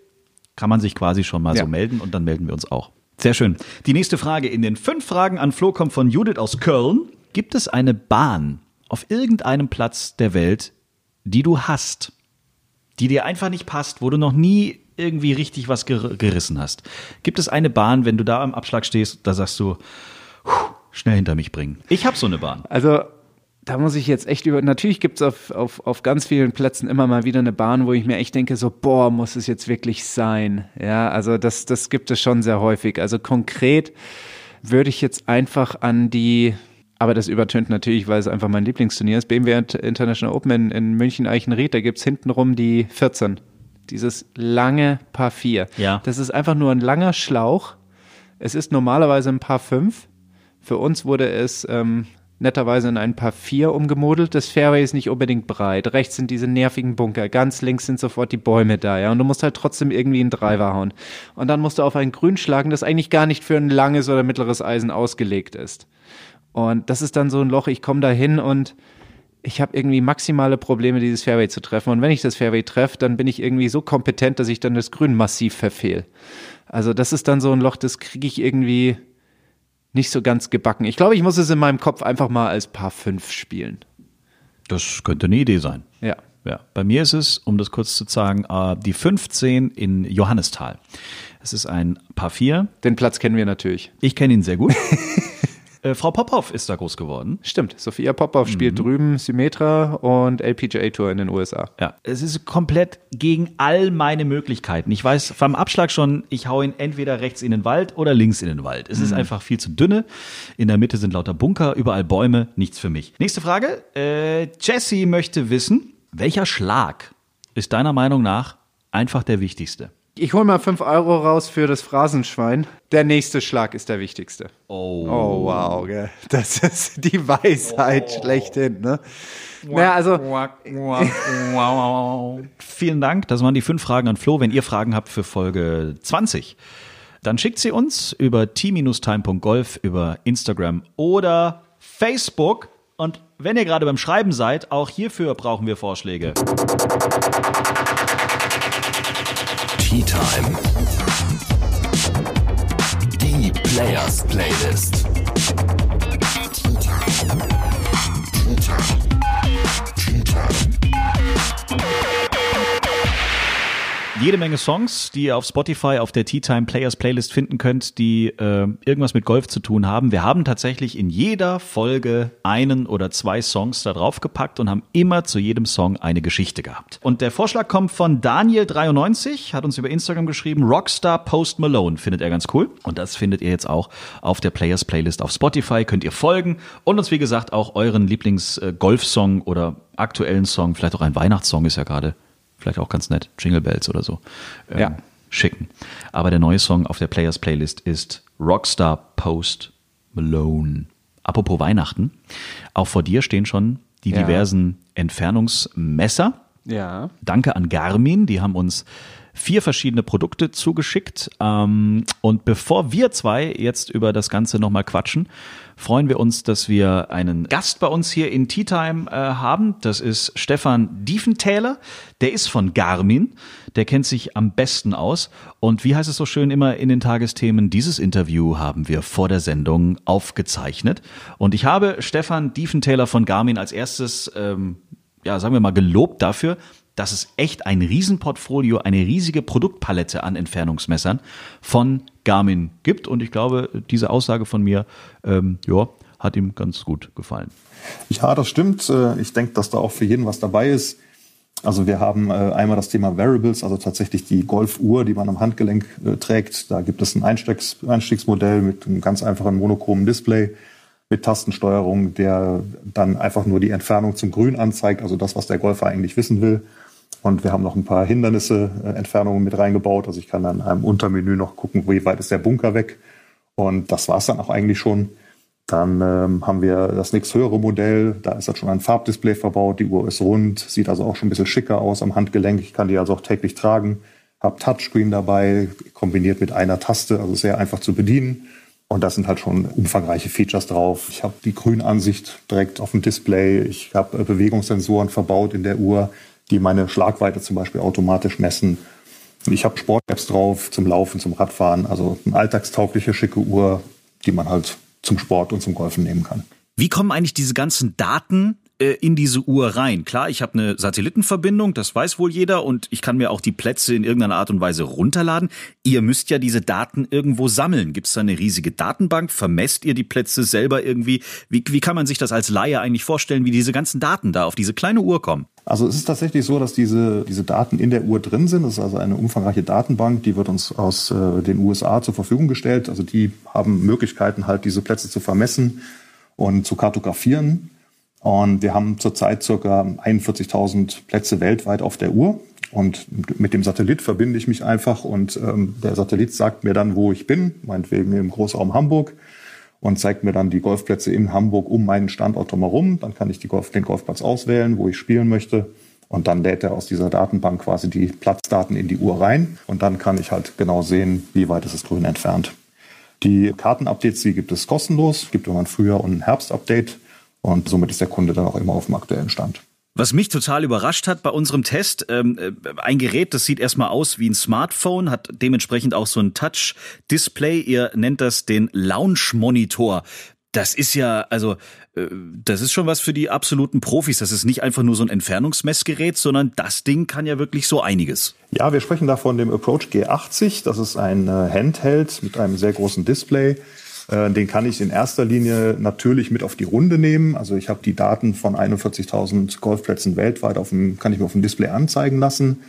kann man sich quasi schon mal Ja. so melden und dann melden wir uns auch. Sehr schön. Die nächste Frage in den fünf Fragen an Flo kommt von Judith aus Köln. Gibt es eine Bahn auf irgendeinem Platz der Welt, die du hast, die dir einfach nicht passt, wo du noch nie irgendwie richtig was ger gerissen hast? Gibt es eine Bahn, wenn du da am Abschlag stehst, da sagst du, "Puh, schnell hinter mich bringen? Ich habe so eine Bahn. Also da muss ich jetzt echt über. Natürlich gibt es auf, auf, auf ganz vielen Plätzen immer mal wieder eine Bahn, wo ich mir echt denke, so, boah, muss es jetzt wirklich sein. Ja, also das, das gibt es schon sehr häufig. Also konkret würde ich jetzt einfach an die, aber das übertönt natürlich, weil es einfach mein Lieblingsturnier ist, BMW International Open in, in München-Eichenried, da gibt es hintenrum die 14. Dieses lange Paar 4. Ja. Das ist einfach nur ein langer Schlauch. Es ist normalerweise ein Paar 5. Für uns wurde es ähm, netterweise in ein Paar 4 umgemodelt. Das Fairway ist nicht unbedingt breit. Rechts sind diese nervigen Bunker. Ganz links sind sofort die Bäume da. Ja? Und du musst halt trotzdem irgendwie einen Driver hauen. Und dann musst du auf ein Grün schlagen, das eigentlich gar nicht für ein langes oder mittleres Eisen ausgelegt ist. Und das ist dann so ein Loch, ich komme da hin und ich habe irgendwie maximale Probleme, dieses Fairway zu treffen. Und wenn ich das Fairway treffe, dann bin ich irgendwie so kompetent, dass ich dann das Grün massiv verfehl. Also das ist dann so ein Loch, das kriege ich irgendwie nicht so ganz gebacken. Ich glaube, ich muss es in meinem Kopf einfach mal als Paar 5 spielen. Das könnte eine Idee sein. Ja. Ja, bei mir ist es, um das kurz zu sagen, äh, die 15 in Johannisthal. Es ist ein Paar 4. Den Platz kennen wir natürlich. Ich kenne ihn sehr gut. äh, Frau Popov ist da groß geworden. Stimmt. Sophia Popov spielt drüben Symmetra und LPGA Tour in den USA. Ja, es ist komplett gegen all meine Möglichkeiten. Ich weiß vom Abschlag schon, ich hau ihn entweder rechts in den Wald oder links in den Wald. Es ist einfach viel zu dünne. In der Mitte sind lauter Bunker, überall Bäume, nichts für mich. Nächste Frage. Äh, Jesse möchte wissen, welcher Schlag ist deiner Meinung nach einfach der wichtigste? Ich hole mal 5 Euro raus für das Phrasenschwein. Der nächste Schlag ist der wichtigste. Oh. Oh, wow, gell. das ist die Weisheit schlechthin. Ne? Naja, also Vielen Dank. Das waren die fünf Fragen an Flo. Wenn ihr Fragen habt für Folge 20, dann schickt sie uns über t-time.golf, über Instagram oder Facebook. Und wenn ihr gerade beim Schreiben seid, auch hierfür brauchen wir Vorschläge. Tea Time. Die Players Playlist. Jede Menge Songs, die ihr auf Spotify auf der Tea Time Players Playlist finden könnt, die äh, irgendwas mit Golf zu tun haben. Wir haben tatsächlich in jeder Folge einen oder zwei Songs da drauf gepackt und haben immer zu jedem Song eine Geschichte gehabt. Und der Vorschlag kommt von Daniel93, hat uns über Instagram geschrieben, Rockstar Post Malone findet er ganz cool. Und das findet ihr jetzt auch auf der Players Playlist auf Spotify, könnt ihr folgen und uns wie gesagt auch euren Lieblings-Golf-Song oder aktuellen Song, vielleicht auch ein Weihnachtssong ist ja gerade vielleicht auch ganz nett, Jingle Bells oder so, ähm, Ja. schicken. Aber der neue Song auf der Players Playlist ist Rockstar Post Malone. Apropos Weihnachten, auch vor dir stehen schon die Ja. diversen Entfernungsmesser. Ja. Danke an Garmin, die haben uns vier verschiedene Produkte zugeschickt. Ähm, und bevor wir zwei jetzt über das Ganze nochmal quatschen, freuen wir uns, dass wir einen Gast bei uns hier in Tea Time äh, haben. Das ist Stefan Diefenthaler. Der ist von Garmin. Der kennt sich am besten aus. Und wie heißt es so schön immer in den Tagesthemen? Dieses Interview haben wir vor der Sendung aufgezeichnet. Und ich habe Stefan Diefenthaler von Garmin als erstes ähm, ja, sagen wir mal, gelobt dafür, dass es echt ein Riesenportfolio, eine riesige Produktpalette an Entfernungsmessern von Garmin gibt. Und ich glaube, diese Aussage von mir, ähm, ja, hat ihm ganz gut gefallen. Ja, das stimmt. Äh, Ich denke, dass da auch für jeden was dabei ist. Also wir haben äh, einmal das Thema Variables, also tatsächlich die Golfuhr, die man am Handgelenk äh, trägt. Da gibt es ein Einstiegs Einstiegsmodell mit einem ganz einfachen monochromen Display mit Tastensteuerung, der dann einfach nur die Entfernung zum Grün anzeigt, also das, was der Golfer eigentlich wissen will. Und wir haben noch ein paar Hindernisse, äh, Entfernungen mit reingebaut. Also ich kann dann in einem Untermenü noch gucken, wie weit ist der Bunker weg. Und das war's dann auch eigentlich schon. Dann ähm, haben wir das nächsthöhere Modell. Da ist dann schon ein Farbdisplay verbaut. Die Uhr ist rund, sieht also auch schon ein bisschen schicker aus am Handgelenk. Ich kann die also auch täglich tragen. Hab Touchscreen dabei, kombiniert mit einer Taste, also sehr einfach zu bedienen. Und das sind halt schon umfangreiche Features drauf. Ich habe die Grünansicht direkt auf dem Display. Ich habe äh, Bewegungssensoren verbaut in der Uhr, die meine Schlagweite zum Beispiel automatisch messen. Ich habe Sport-Apps drauf zum Laufen, zum Radfahren. Also eine alltagstaugliche, schicke Uhr, die man halt zum Sport und zum Golfen nehmen kann. Wie kommen eigentlich diese ganzen Daten äh, in diese Uhr rein? Klar, ich habe eine Satellitenverbindung, das weiß wohl jeder, und ich kann mir auch die Plätze in irgendeiner Art und Weise runterladen. Ihr müsst ja diese Daten irgendwo sammeln. Gibt es da eine riesige Datenbank? Vermesst ihr die Plätze selber irgendwie? Wie, wie kann man sich das als Laie eigentlich vorstellen, wie diese ganzen Daten da auf diese kleine Uhr kommen? Also es ist tatsächlich so, dass diese, diese Daten in der Uhr drin sind. Das ist also eine umfangreiche Datenbank, die wird uns aus äh, den USA zur Verfügung gestellt. Also die haben Möglichkeiten, halt diese Plätze zu vermessen und zu kartografieren. Und wir haben zurzeit circa 41.000 Plätze weltweit auf der Uhr. Und mit dem Satellit verbinde ich mich einfach und ähm, der Satellit sagt mir dann, wo ich bin, meinetwegen im Großraum Hamburg und zeigt mir dann die Golfplätze in Hamburg um meinen Standort drumherum. Dann kann ich die Golf, den Golfplatz auswählen, wo ich spielen möchte. Und dann lädt er aus dieser Datenbank quasi die Platzdaten in die Uhr rein. Und dann kann ich halt genau sehen, wie weit ist das Grün entfernt. Die Kartenupdates, die gibt es kostenlos. Gibt immer ein Frühjahr- und ein Herbstupdate. Und somit ist der Kunde dann auch immer auf dem aktuellen Stand. Was mich total überrascht hat bei unserem Test, ähm, äh, ein Gerät, das sieht erstmal aus wie ein Smartphone, hat dementsprechend auch so ein Touch-Display. Ihr nennt das den Launch-Monitor. Das ist ja, also, äh, das ist schon was für die absoluten Profis. Das ist nicht einfach nur so ein Entfernungsmessgerät, sondern das Ding kann ja wirklich so einiges. Ja, wir sprechen da von dem Approach G80. Das ist ein äh, Handheld mit einem sehr großen Display. Äh, Den kann ich in erster Linie natürlich mit auf die Runde nehmen. Also ich habe die Daten von 41.000 Golfplätzen weltweit auf dem, kann ich mir auf dem Display anzeigen lassen.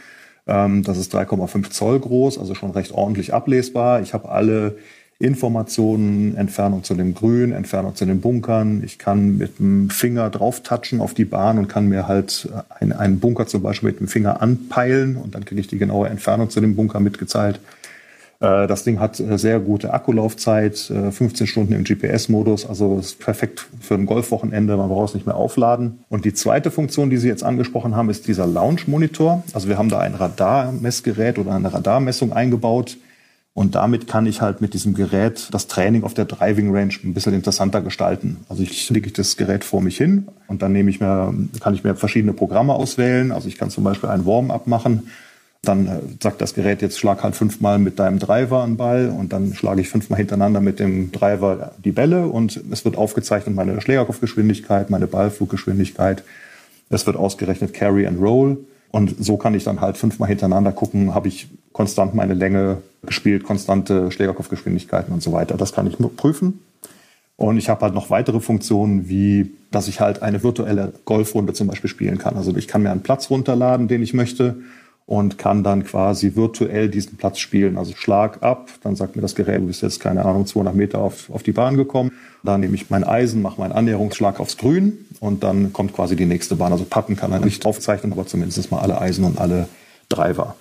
Ähm, Das ist 3,5 Zoll groß, also schon recht ordentlich ablesbar. Ich habe alle Informationen, Entfernung zu dem Grün, Entfernung zu den Bunkern. Ich kann mit dem Finger drauf touchen auf die Bahn und kann mir halt ein, einen Bunker zum Beispiel mit dem Finger anpeilen und dann kriege ich die genaue Entfernung zu dem Bunker mitgezahlt. Äh, Das Ding hat äh, sehr gute Akkulaufzeit, äh, 15 Stunden im GPS-Modus, also ist perfekt für ein Golfwochenende, man braucht es nicht mehr aufladen. Und die zweite Funktion, die Sie jetzt angesprochen haben, ist dieser Launch-Monitor. Also wir haben da ein Radarmessgerät oder eine Radarmessung eingebaut. Und damit kann ich halt mit diesem Gerät das Training auf der Driving Range ein bisschen interessanter gestalten. Also ich lege das Gerät vor mich hin und dann nehme ich mir, kann ich mir verschiedene Programme auswählen. Also ich kann zum Beispiel ein Warm-up machen. Dann äh, sagt das Gerät, jetzt schlag halt fünfmal mit deinem Driver einen Ball und dann schlage ich fünfmal hintereinander mit dem Driver die Bälle und es wird aufgezeichnet meine Schlägerkopfgeschwindigkeit, meine Ballfluggeschwindigkeit. Es wird ausgerechnet Carry and Roll. Und so kann ich dann halt fünfmal hintereinander gucken, habe ich konstant meine Länge gespielt, konstante Schlägerkopfgeschwindigkeiten und so weiter. Das kann ich prüfen. Und ich habe halt noch weitere Funktionen, wie dass ich halt eine virtuelle Golfrunde zum Beispiel spielen kann. Also ich kann mir einen Platz runterladen, den ich möchte und kann dann quasi virtuell diesen Platz spielen. Also Schlag ab, dann sagt mir das Gerät, du bist jetzt, keine Ahnung, 200 Meter auf, auf die Bahn gekommen. Dann nehme ich mein Eisen, mache meinen Annäherungsschlag aufs Grün und dann kommt quasi die nächste Bahn. Also Patten kann er nicht aufzeichnen, aber zumindest mal alle Eisen und alle Driver.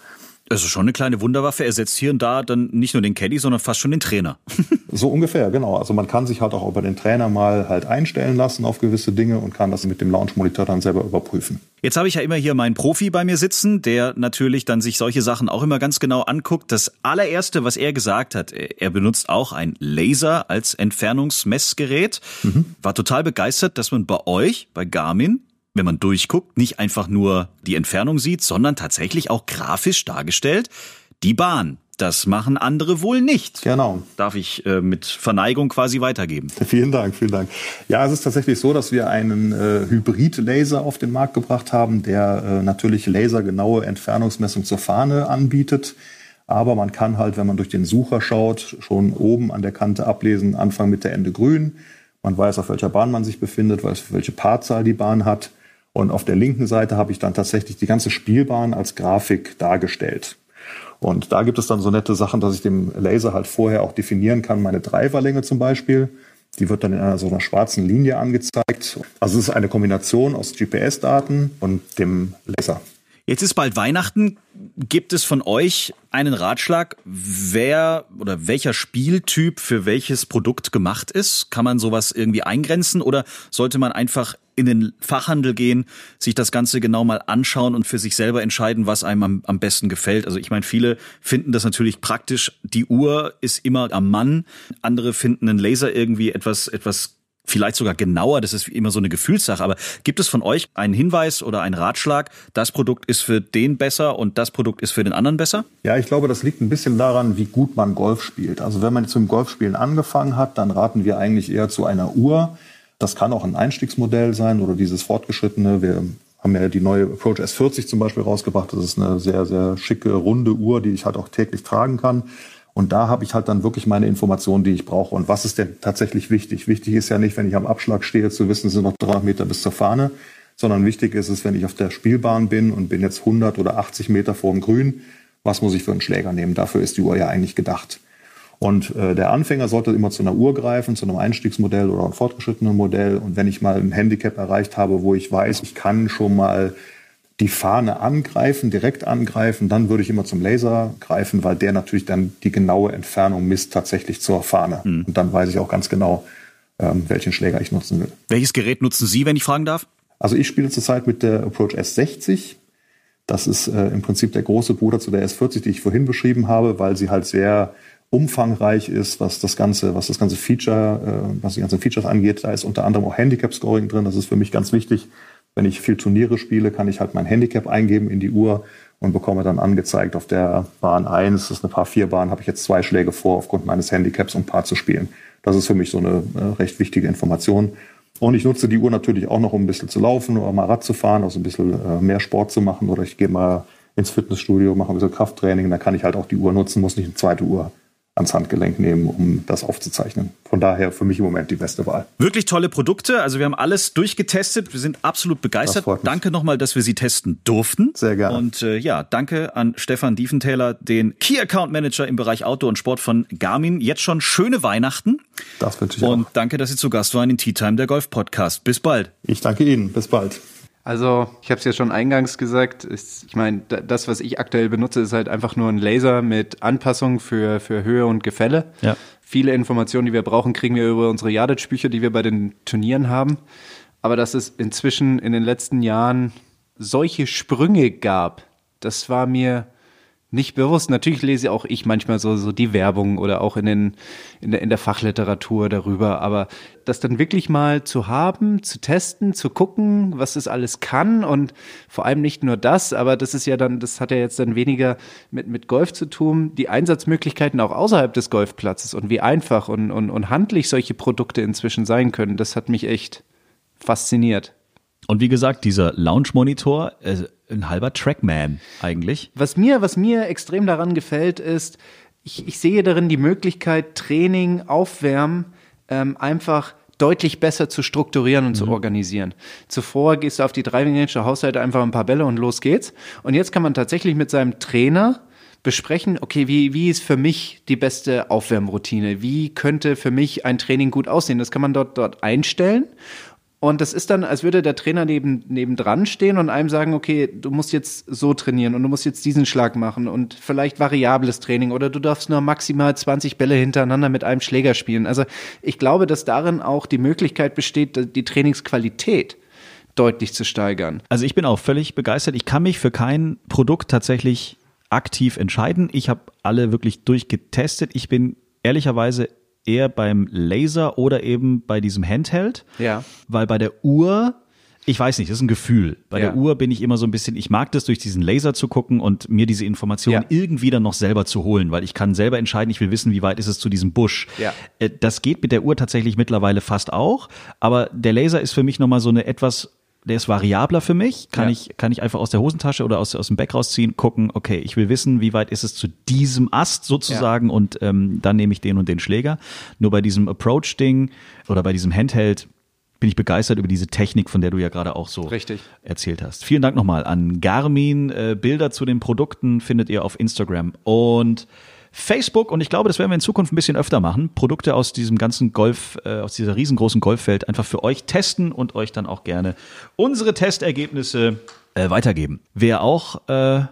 Also schon eine kleine Wunderwaffe. Er setzt hier und da dann nicht nur den Caddy, sondern fast schon den Trainer. So ungefähr, genau. Also man kann sich halt auch über den Trainer mal halt einstellen lassen auf gewisse Dinge und kann das mit dem Launch-Monitor dann selber überprüfen. Jetzt habe ich ja immer hier meinen Profi bei mir sitzen, der natürlich dann sich solche Sachen auch immer ganz genau anguckt. Das allererste, was er gesagt hat, er benutzt auch ein Laser als Entfernungsmessgerät. War total begeistert, dass man bei euch, bei Garmin, wenn man durchguckt, nicht einfach nur die Entfernung sieht, sondern tatsächlich auch grafisch dargestellt die Bahn. Das machen andere wohl nicht. Genau. Darf ich äh, mit Verneigung quasi weitergeben. Vielen Dank, vielen Dank. Ja, es ist tatsächlich so, dass wir einen äh, Hybrid-Laser auf den Markt gebracht haben, der äh, natürlich lasergenaue Entfernungsmessung zur Fahne anbietet. Aber man kann halt, wenn man durch den Sucher schaut, schon oben an der Kante ablesen, Anfang, Mitte, Ende grün. Man weiß, auf welcher Bahn man sich befindet, weiß, welche Paarzahl die Bahn hat. Und auf der linken Seite habe ich dann tatsächlich die ganze Spielbahn als Grafik dargestellt. Und da gibt es dann so nette Sachen, dass ich dem Laser halt vorher auch definieren kann, meine Driverlänge zum Beispiel. Die wird dann in einer so einer schwarzen Linie angezeigt. Also es ist eine Kombination aus GPS-Daten und dem Laser. Jetzt ist bald Weihnachten. Gibt es von euch einen Ratschlag, wer oder welcher Spieltyp für welches Produkt gemacht ist? Kann man sowas irgendwie eingrenzen oder sollte man einfach in den Fachhandel gehen, sich das Ganze genau mal anschauen und für sich selber entscheiden, was einem am, am besten gefällt? Also ich meine, viele finden das natürlich praktisch. Die Uhr ist immer am Mann. Andere finden einen Laser irgendwie etwas, etwas vielleicht sogar genauer, das ist immer so eine Gefühlssache, aber gibt es von euch einen Hinweis oder einen Ratschlag, das Produkt ist für den besser und das Produkt ist für den anderen besser? Ja, ich glaube, das liegt ein bisschen daran, wie gut man Golf spielt. Also wenn man dem Golfspielen angefangen hat, dann raten wir eigentlich eher zu einer Uhr. Das kann auch ein Einstiegsmodell sein oder dieses fortgeschrittene. Wir haben ja die neue Approach S40 zum Beispiel rausgebracht. Das ist eine sehr, sehr schicke, runde Uhr, die ich halt auch täglich tragen kann. Und da habe ich halt dann wirklich meine Informationen, die ich brauche. Und was ist denn tatsächlich wichtig? Wichtig ist ja nicht, wenn ich am Abschlag stehe, zu wissen, es sind noch 300 Meter bis zur Fahne, sondern wichtig ist es, wenn ich auf der Spielbahn bin und bin jetzt 100 oder 80 Meter vor dem Grün, was muss ich für einen Schläger nehmen? Dafür ist die Uhr ja eigentlich gedacht. Und äh, der Anfänger sollte immer zu einer Uhr greifen, zu einem Einstiegsmodell oder einem fortgeschrittenen Modell. Und wenn ich mal ein Handicap erreicht habe, wo ich weiß, ich kann schon mal die Fahne angreifen, direkt angreifen, dann würde ich immer zum Laser greifen, weil der natürlich dann die genaue Entfernung misst tatsächlich zur Fahne. Mhm. Und dann weiß ich auch ganz genau, ähm, welchen Schläger ich nutzen will. Welches Gerät nutzen Sie, wenn ich fragen darf? Also ich spiele zurzeit mit der Approach S60. Das ist äh, im Prinzip der große Bruder zu der S40, die ich vorhin beschrieben habe, weil sie halt sehr umfangreich ist, was das ganze, was das ganze Feature, äh, was die ganzen Features angeht. Da ist unter anderem auch Handicap Scoring drin. Das ist für mich ganz wichtig. Wenn ich viel Turniere spiele, kann ich halt mein Handicap eingeben in die Uhr und bekomme dann angezeigt auf der Bahn 1, das ist eine Paar 4 Bahn, habe ich jetzt zwei Schläge vor aufgrund meines Handicaps, um Paar zu spielen. Das ist für mich so eine äh, recht wichtige Information. Und ich nutze die Uhr natürlich auch noch, um ein bisschen zu laufen oder mal Rad zu fahren, also ein bisschen äh, mehr Sport zu machen oder ich gehe mal ins Fitnessstudio, mache ein bisschen Krafttraining, da kann ich halt auch die Uhr nutzen, muss nicht eine zweite Uhr ans Handgelenk nehmen, um das aufzuzeichnen. Von daher für mich im Moment die beste Wahl. Wirklich tolle Produkte. Also wir haben alles durchgetestet. Wir sind absolut begeistert. Danke nochmal, dass wir sie testen durften. Sehr gerne. Und äh, ja, danke an Stefan Diefenthaler, den Key Account Manager im Bereich Outdoor und Sport von Garmin. Jetzt schon schöne Weihnachten. Das wünsche ich Und auch. danke, dass Sie zu Gast waren in Tea Time, der Golf Podcast. Bis bald. Ich danke Ihnen. Bis bald. Also, ich habe es ja schon eingangs gesagt. Ist, ich meine, da- das, was ich aktuell benutze, ist halt einfach nur ein Laser mit Anpassung für, für Höhe und Gefälle. Ja. Viele Informationen, die wir brauchen, kriegen wir über unsere Yardage-Bücher, die wir bei den Turnieren haben. Aber dass es inzwischen in den letzten Jahren solche Sprünge gab, das war mir nicht bewusst. Natürlich lese auch ich manchmal so, so die Werbung oder auch in, den, in, der, in der Fachliteratur darüber. Aber das dann wirklich mal zu haben, zu testen, zu gucken, was das alles kann und vor allem nicht nur das, aber das ist ja dann, das hat ja jetzt dann weniger mit, mit Golf zu tun, die Einsatzmöglichkeiten auch außerhalb des Golfplatzes und wie einfach und, und, und handlich solche Produkte inzwischen sein können, das hat mich echt fasziniert. Und wie gesagt, dieser Lounge-Monitor, äh, ein halber Trackman eigentlich. Was mir, was mir extrem daran gefällt, ist, ich, ich sehe darin die Möglichkeit, Training, Aufwärmen ähm, einfach deutlich besser zu strukturieren und zu organisieren. Zuvor gehst du auf die Driving Range, da haust du halt einfach ein paar Bälle und los geht's. Und jetzt kann man tatsächlich mit seinem Trainer besprechen, okay, wie, wie ist für mich die beste Aufwärmroutine? Wie könnte für mich ein Training gut aussehen? Das kann man dort, dort einstellen. Und das ist dann, als würde der Trainer neben, nebendran stehen und einem sagen, okay, du musst jetzt so trainieren und du musst jetzt diesen Schlag machen und vielleicht variables Training oder du darfst nur maximal 20 Bälle hintereinander mit einem Schläger spielen. Also ich glaube, dass darin auch die Möglichkeit besteht, die Trainingsqualität deutlich zu steigern. Also ich bin auch völlig begeistert. Ich kann mich für kein Produkt tatsächlich aktiv entscheiden. Ich habe alle wirklich durchgetestet. Ich bin ehrlicherweise eher beim Laser oder eben bei diesem Handheld. Ja. Weil bei der Uhr, ich weiß nicht, das ist ein Gefühl. Bei Ja. der Uhr bin ich immer so ein bisschen, ich mag das durch diesen Laser zu gucken und mir diese Informationen Ja. irgendwie dann noch selber zu holen, weil ich kann selber entscheiden, ich will wissen, wie weit ist es zu diesem Busch. Ja. Äh, Das geht mit der Uhr tatsächlich mittlerweile fast auch, aber der Laser ist für mich nochmal so eine etwas, der ist variabler für mich, kann Ja. ich, kann ich einfach aus der Hosentasche oder aus, aus dem Back rausziehen, gucken, okay, ich will wissen, wie weit ist es zu diesem Ast sozusagen und ähm, dann nehme ich den und den Schläger. Nur bei diesem Approach-Ding oder bei diesem Handheld bin ich begeistert über diese Technik, von der du ja gerade auch so Richtig. erzählt hast. Vielen Dank nochmal an Garmin. Äh, Bilder zu den Produkten findet ihr auf Instagram und Facebook. Und ich glaube, das werden wir in Zukunft ein bisschen öfter machen. Produkte aus diesem ganzen Golf, äh, aus dieser riesengroßen Golffeld einfach für euch testen und euch dann auch gerne unsere Testergebnisse äh, weitergeben. Wer auch äh,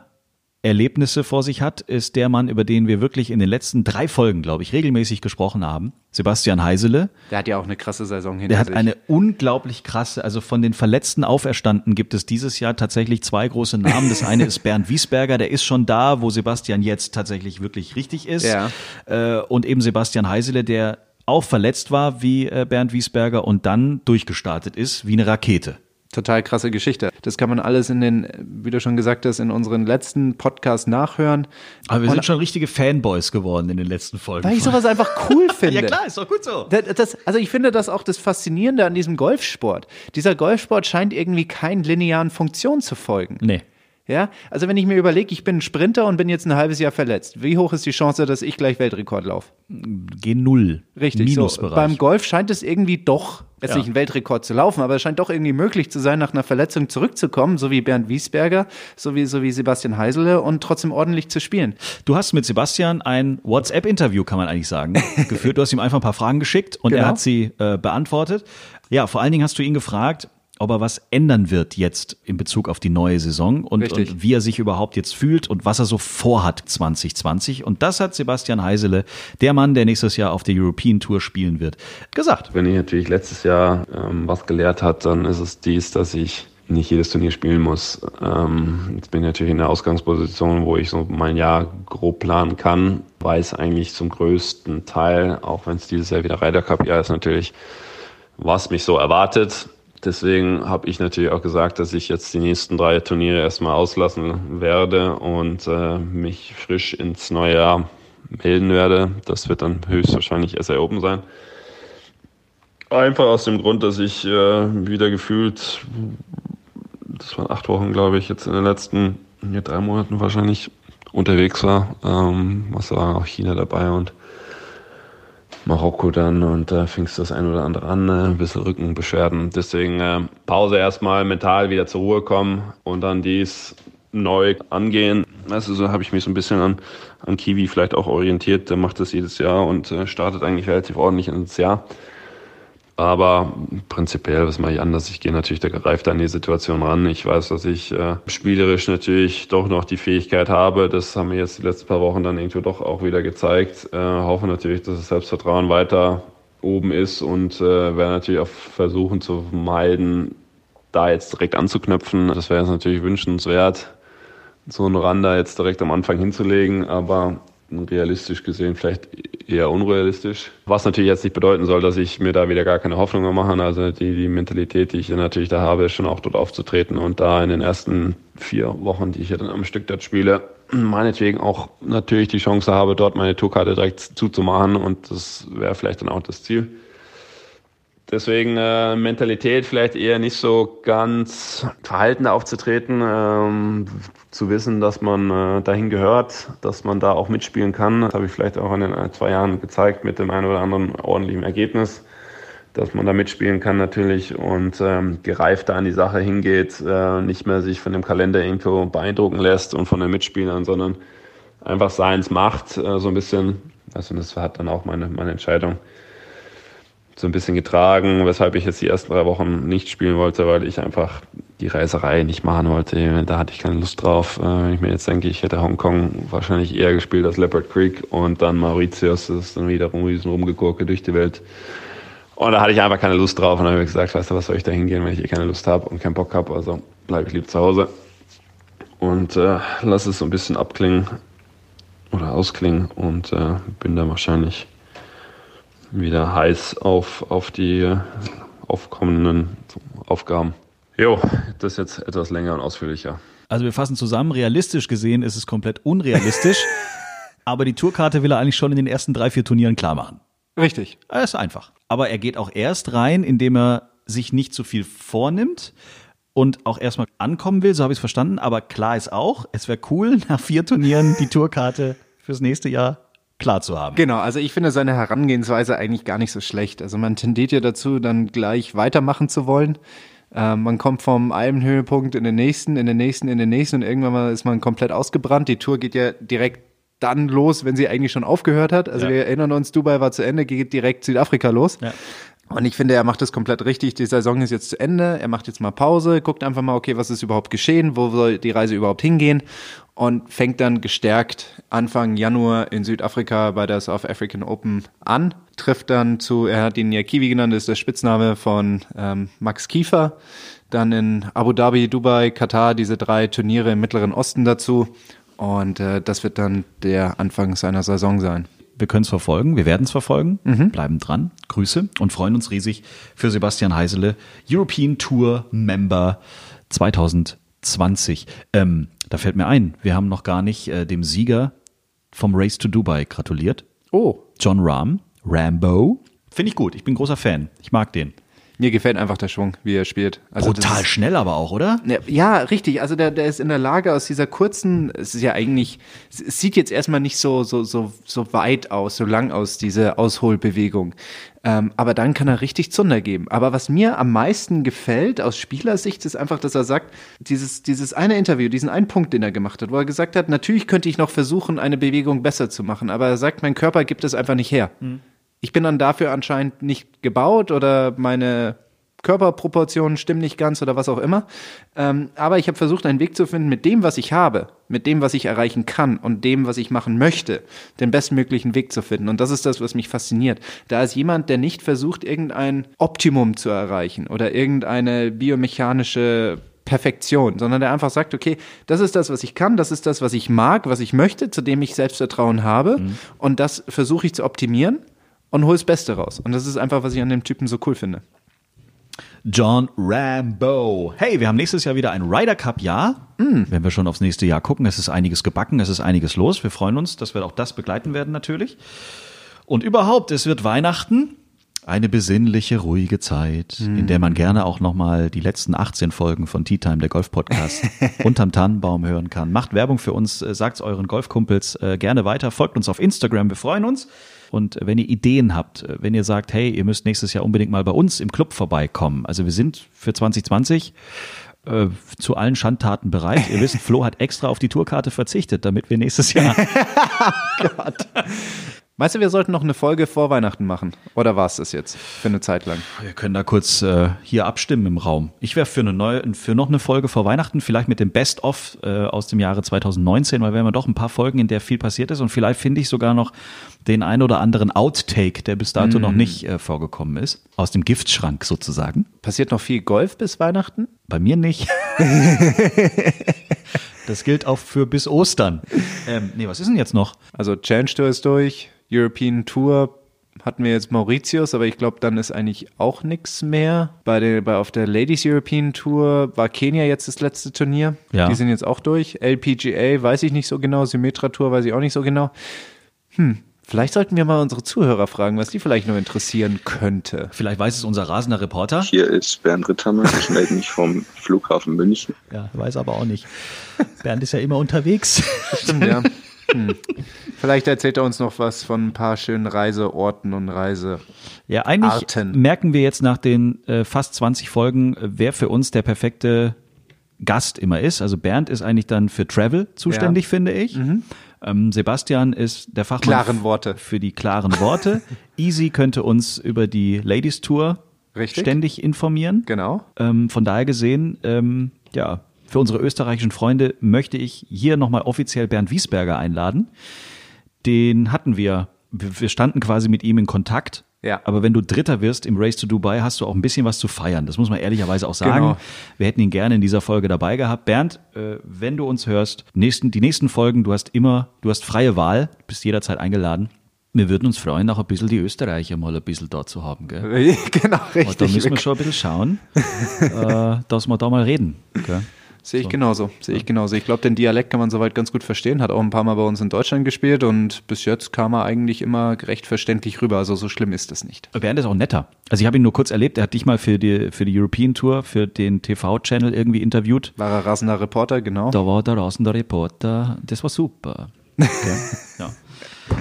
Erlebnisse vor sich hat, ist der Mann, über den wir wirklich in den letzten drei Folgen, glaube ich, regelmäßig gesprochen haben. Sebastian Heisele. Der hat ja auch eine krasse Saison hinter Der hat sich. eine unglaublich krasse, also von den Verletzten auferstanden gibt es dieses Jahr tatsächlich zwei große Namen. Das eine ist Bernd Wiesberger, der ist schon da, wo Sebastian jetzt tatsächlich wirklich richtig ist. Ja. Äh, Und eben Sebastian Heisele, der auch verletzt war wie äh, Bernd Wiesberger und dann durchgestartet ist wie eine Rakete. Total krasse Geschichte. Das kann man alles in den, wie du schon gesagt hast, in unseren letzten Podcasts nachhören. Aber wir Und- sind schon richtige Fanboys geworden in den letzten Folgen. Weil ich sowas einfach cool finde. ja klar, ist doch gut so. Das, das, also ich finde das auch das Faszinierende an diesem Golfsport. Dieser Golfsport scheint irgendwie keinen linearen Funktionen zu folgen. Nee. Ja, also wenn ich mir überlege, ich bin ein Sprinter und bin jetzt ein halbes Jahr verletzt, wie hoch ist die Chance, dass ich gleich Weltrekord laufe? G0. Richtig. So, Minusbereich. beim Golf scheint es irgendwie doch, jetzt Ja. nicht einen Weltrekord zu laufen, aber es scheint doch irgendwie möglich zu sein, nach einer Verletzung zurückzukommen, so wie Bernd Wiesberger, so wie, so wie Sebastian Heisele und trotzdem ordentlich zu spielen. Du hast mit Sebastian ein WhatsApp-Interview, kann man eigentlich sagen, geführt. Du hast ihm einfach ein paar Fragen geschickt und er Genau. hat sie äh, beantwortet. Ja, vor allen Dingen hast du ihn gefragt, ob er was ändern wird jetzt in Bezug auf die neue Saison und, und wie er sich überhaupt jetzt fühlt und was er so vorhat 2020. Und das hat Sebastian Heisele, der Mann, der nächstes Jahr auf der European Tour spielen wird, gesagt. Wenn ich natürlich letztes Jahr ähm, was gelehrt hat, dann ist es dies, dass ich nicht jedes Turnier spielen muss. Ähm, jetzt bin ich natürlich in der Ausgangsposition, wo ich so mein Jahr grob planen kann. Weiß eigentlich zum größten Teil, auch wenn es dieses Jahr wieder Ryder Cup Jahr ist, natürlich, was mich so erwartet. Deswegen habe ich natürlich auch gesagt, dass ich jetzt die nächsten drei Turniere erstmal auslassen werde und äh, mich frisch ins neue Jahr melden werde. Das wird dann höchstwahrscheinlich SI Open sein. Einfach aus dem Grund, dass ich äh, wieder gefühlt, das waren acht Wochen, glaube ich, jetzt in den letzten drei Monaten wahrscheinlich unterwegs war. Ähm, was war auch China dabei und Marokko dann und da äh, fingst das ein oder andere an, äh, ein bisschen Rückenbeschwerden. Deswegen äh, Pause erstmal, mental wieder zur Ruhe kommen und dann dies neu angehen. Also so habe ich mich so ein bisschen an, an Kiwi vielleicht auch orientiert. Der macht das jedes Jahr und äh, startet eigentlich relativ ordentlich ins Jahr. Aber prinzipiell, was mache ich anders? Ich gehe natürlich gereift an die Situation ran. Ich weiß, dass ich äh, spielerisch natürlich doch noch die Fähigkeit habe. Das haben mir jetzt die letzten paar Wochen dann irgendwie doch auch wieder gezeigt. Äh, hoffe natürlich, dass das Selbstvertrauen weiter oben ist und äh, werde natürlich auch versuchen zu vermeiden, da jetzt direkt anzuknüpfen. Das wäre jetzt natürlich wünschenswert, so einen Randa jetzt direkt am Anfang hinzulegen. Aber realistisch gesehen vielleicht eher unrealistisch. Was natürlich jetzt nicht bedeuten soll, dass ich mir da wieder gar keine Hoffnung mehr mache. Also die, die Mentalität, die ich natürlich da habe, ist schon auch dort aufzutreten und da in den ersten vier Wochen, die ich ja dann am Stück dort spiele, meinetwegen auch natürlich die Chance habe, dort meine Tourkarte direkt zuzumachen und das wäre vielleicht dann auch das Ziel. Deswegen äh, Mentalität vielleicht eher nicht so ganz verhalten aufzutreten, ähm, zu wissen, dass man äh, dahin gehört, dass man da auch mitspielen kann. Das habe ich vielleicht auch in den ein, zwei Jahren gezeigt mit dem einen oder anderen ordentlichen Ergebnis, dass man da mitspielen kann natürlich und ähm, gereifter an die Sache hingeht, äh, nicht mehr sich von dem Kalender irgendwo beeindrucken lässt und von den Mitspielern, sondern einfach seins macht, äh, so ein bisschen. Also das hat dann auch meine, meine Entscheidung so ein bisschen getragen, weshalb ich jetzt die ersten drei Wochen nicht spielen wollte, weil ich einfach die Reiserei nicht machen wollte. Da hatte ich keine Lust drauf. Äh, wenn ich mir jetzt denke, ich hätte Hongkong wahrscheinlich eher gespielt als Leopard Creek und dann Mauritius, das ist dann wieder ein riesen durch die Welt. Und da hatte ich einfach keine Lust drauf und dann habe ich gesagt, weißt du, was soll ich da hingehen, wenn ich eh keine Lust habe und keinen Bock habe, also bleibe ich lieber zu Hause und äh, lass es so ein bisschen abklingen oder ausklingen und äh, bin dann wahrscheinlich wieder heiß auf, auf die aufkommenden Aufgaben. Jo, das ist jetzt etwas länger und ausführlicher. Also wir fassen zusammen, realistisch gesehen ist es komplett unrealistisch, aber die Tourkarte will er eigentlich schon in den ersten drei, vier Turnieren klar machen. Richtig. Das ist einfach. Aber er geht auch erst rein, indem er sich nicht zu viel vornimmt und auch erstmal ankommen will, so habe ich es verstanden. Aber klar ist auch, es wäre cool, nach vier Turnieren die Tourkarte fürs nächste Jahr klar zu haben. Genau, also ich finde seine Herangehensweise eigentlich gar nicht so schlecht. Also man tendiert ja dazu, dann gleich weitermachen zu wollen. Äh, man kommt vom einen Höhepunkt in den nächsten, in den nächsten, in den nächsten und irgendwann mal ist man komplett ausgebrannt. Die Tour geht ja direkt dann los, wenn sie eigentlich schon aufgehört hat. Also ja. wir erinnern uns, Dubai war zu Ende, geht direkt Südafrika los. Ja. Und ich finde, er macht das komplett richtig. Die Saison ist jetzt zu Ende. Er macht jetzt mal Pause, guckt einfach mal, okay, was ist überhaupt geschehen? Wo soll die Reise überhaupt hingehen? Und fängt dann gestärkt Anfang Januar in Südafrika bei der South African Open an. Trifft dann zu, er hat ihn ja Kiwi genannt, das ist der Spitzname von ähm, Max Kiefer. Dann in Abu Dhabi, Dubai, Katar, diese drei Turniere im Mittleren Osten dazu. Und äh, das wird dann der Anfang seiner Saison sein. Wir können es verfolgen, wir werden es verfolgen, mhm. bleiben dran. Grüße und freuen uns riesig für Sebastian Heisele, European Tour Member 2020. Ähm, da fällt mir ein, wir haben noch gar nicht äh, dem Sieger vom Race to Dubai gratuliert. Oh. John Rahm, Rambo. Finde ich gut, ich bin großer Fan. Ich mag den. Mir gefällt einfach der Schwung, wie er spielt. Also Brutal ist, schnell aber auch, oder? Ja, richtig. Also der, der ist in der Lage aus dieser kurzen, es ist ja eigentlich, es sieht jetzt erstmal nicht so, so, so, so weit aus, so lang aus, diese Ausholbewegung. Ähm, aber dann kann er richtig Zunder geben. Aber was mir am meisten gefällt aus Spielersicht ist einfach, dass er sagt, dieses, dieses eine Interview, diesen einen Punkt, den er gemacht hat, wo er gesagt hat, natürlich könnte ich noch versuchen, eine Bewegung besser zu machen, aber er sagt, mein Körper gibt es einfach nicht her. Mhm ich bin dann dafür anscheinend nicht gebaut oder meine Körperproportionen stimmen nicht ganz oder was auch immer. Ähm, aber ich habe versucht, einen Weg zu finden, mit dem, was ich habe, mit dem, was ich erreichen kann und dem, was ich machen möchte, den bestmöglichen Weg zu finden. Und das ist das, was mich fasziniert. Da ist jemand, der nicht versucht, irgendein Optimum zu erreichen oder irgendeine biomechanische Perfektion, sondern der einfach sagt, okay, das ist das, was ich kann, das ist das, was ich mag, was ich möchte, zu dem ich Selbstvertrauen habe mhm. und das versuche ich zu optimieren und hol das Beste raus. Und das ist einfach, was ich an dem Typen so cool finde. John Rambo. Hey, wir haben nächstes Jahr wieder ein Ryder Cup Jahr. Mm. Wenn wir schon aufs nächste Jahr gucken, es ist einiges gebacken, es ist einiges los. Wir freuen uns, dass wir auch das begleiten werden natürlich. Und überhaupt, es wird Weihnachten. Eine besinnliche, ruhige Zeit, mm. in der man gerne auch nochmal die letzten 18 Folgen von Tea Time, der Golf-Podcast, unterm Tannenbaum hören kann. Macht Werbung für uns, äh, sagt's euren Golfkumpels äh, gerne weiter, folgt uns auf Instagram, wir freuen uns. Und wenn ihr Ideen habt, wenn ihr sagt, hey, ihr müsst nächstes Jahr unbedingt mal bei uns im Club vorbeikommen. Also wir sind für 2020 äh, zu allen Schandtaten bereit. Ihr wisst, Flo hat extra auf die Tourkarte verzichtet, damit wir nächstes Jahr. Meinst du, wir sollten noch eine Folge vor Weihnachten machen? Oder war es das jetzt für eine Zeit lang? Wir können da kurz äh, hier abstimmen im Raum. Ich wäre für eine neue, für noch eine Folge vor Weihnachten, vielleicht mit dem Best of äh, aus dem Jahre 2019, weil wir haben ja doch ein paar Folgen, in der viel passiert ist und vielleicht finde ich sogar noch den ein oder anderen Outtake, der bis dato noch nicht äh, vorgekommen ist, aus dem Giftschrank sozusagen. Passiert noch viel Golf bis Weihnachten? Bei mir nicht. das gilt auch für bis Ostern. Ähm, nee, was ist denn jetzt noch? Also Challenge Tour ist durch, European Tour hatten wir jetzt Mauritius, aber ich glaube, dann ist eigentlich auch nichts mehr. Bei der, bei, auf der Ladies European Tour war Kenia jetzt das letzte Turnier. Ja. Die sind jetzt auch durch. LPGA weiß ich nicht so genau, Symmetra Tour weiß ich auch nicht so genau. Hm, vielleicht sollten wir mal unsere Zuhörer fragen, was die vielleicht noch interessieren könnte. Vielleicht weiß es unser rasender Reporter. Hier ist Bernd Rittermann. Ich melde mich vom Flughafen München. Ja, weiß aber auch nicht. Bernd ist ja immer unterwegs. Stimmt, ja. Hm. Vielleicht erzählt er uns noch was von ein paar schönen Reiseorten und Reise. Ja, eigentlich Arten. merken wir jetzt nach den äh, fast 20 Folgen, äh, wer für uns der perfekte Gast immer ist. Also Bernd ist eigentlich dann für Travel zuständig, finde ich. Ähm, Sebastian ist der Fachmann Klaren Worte. für die klaren Worte. Easy könnte uns über die Ladies Tour Richtig. ständig informieren. Genau. Ähm, von daher gesehen, ähm, ja, für unsere österreichischen Freunde möchte ich hier nochmal offiziell Bernd Wiesberger einladen. Den hatten wir, wir standen quasi mit ihm in Kontakt. Ja. Aber wenn du Dritter wirst im Race to Dubai, hast du auch ein bisschen was zu feiern. Das muss man ehrlicherweise auch sagen. Genau. Wir hätten ihn gerne in dieser Folge dabei gehabt. Bernd, äh, wenn du uns hörst, nächsten, die nächsten Folgen, du hast immer, du hast freie Wahl, bist jederzeit eingeladen. Wir würden uns freuen, auch ein bisschen die Österreicher mal ein bisschen da zu haben. Gell? genau, Und da richtig. müssen wir schon ein bisschen schauen, äh, dass wir da mal reden. Gell? Sehe ich genauso. Sehe ich genauso. Ich glaube, den Dialekt kann man soweit ganz gut verstehen. Hat auch ein paar Mal bei uns in Deutschland gespielt und bis jetzt kam er eigentlich immer recht verständlich rüber. Also so schlimm ist es nicht. Bernd ist auch netter. Also ich habe ihn nur kurz erlebt. Er hat dich mal für die, für die European Tour, für den TV-Channel irgendwie interviewt. War er rasender Reporter, genau. Da war der rasende Reporter. Das war super. Okay. ja.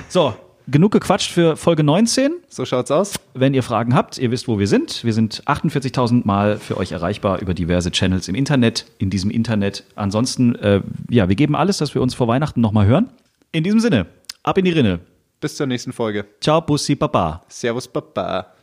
So, genug gequatscht für Folge 19. So schaut's aus. Wenn ihr Fragen habt, ihr wisst, wo wir sind. Wir sind 48.000 Mal für euch erreichbar über diverse Channels im Internet, in diesem Internet. Ansonsten, äh, ja, wir geben alles, dass wir uns vor Weihnachten nochmal hören. In diesem Sinne, ab in die Rinne. Bis zur nächsten Folge. Ciao, Bussi, Baba. Servus, Baba.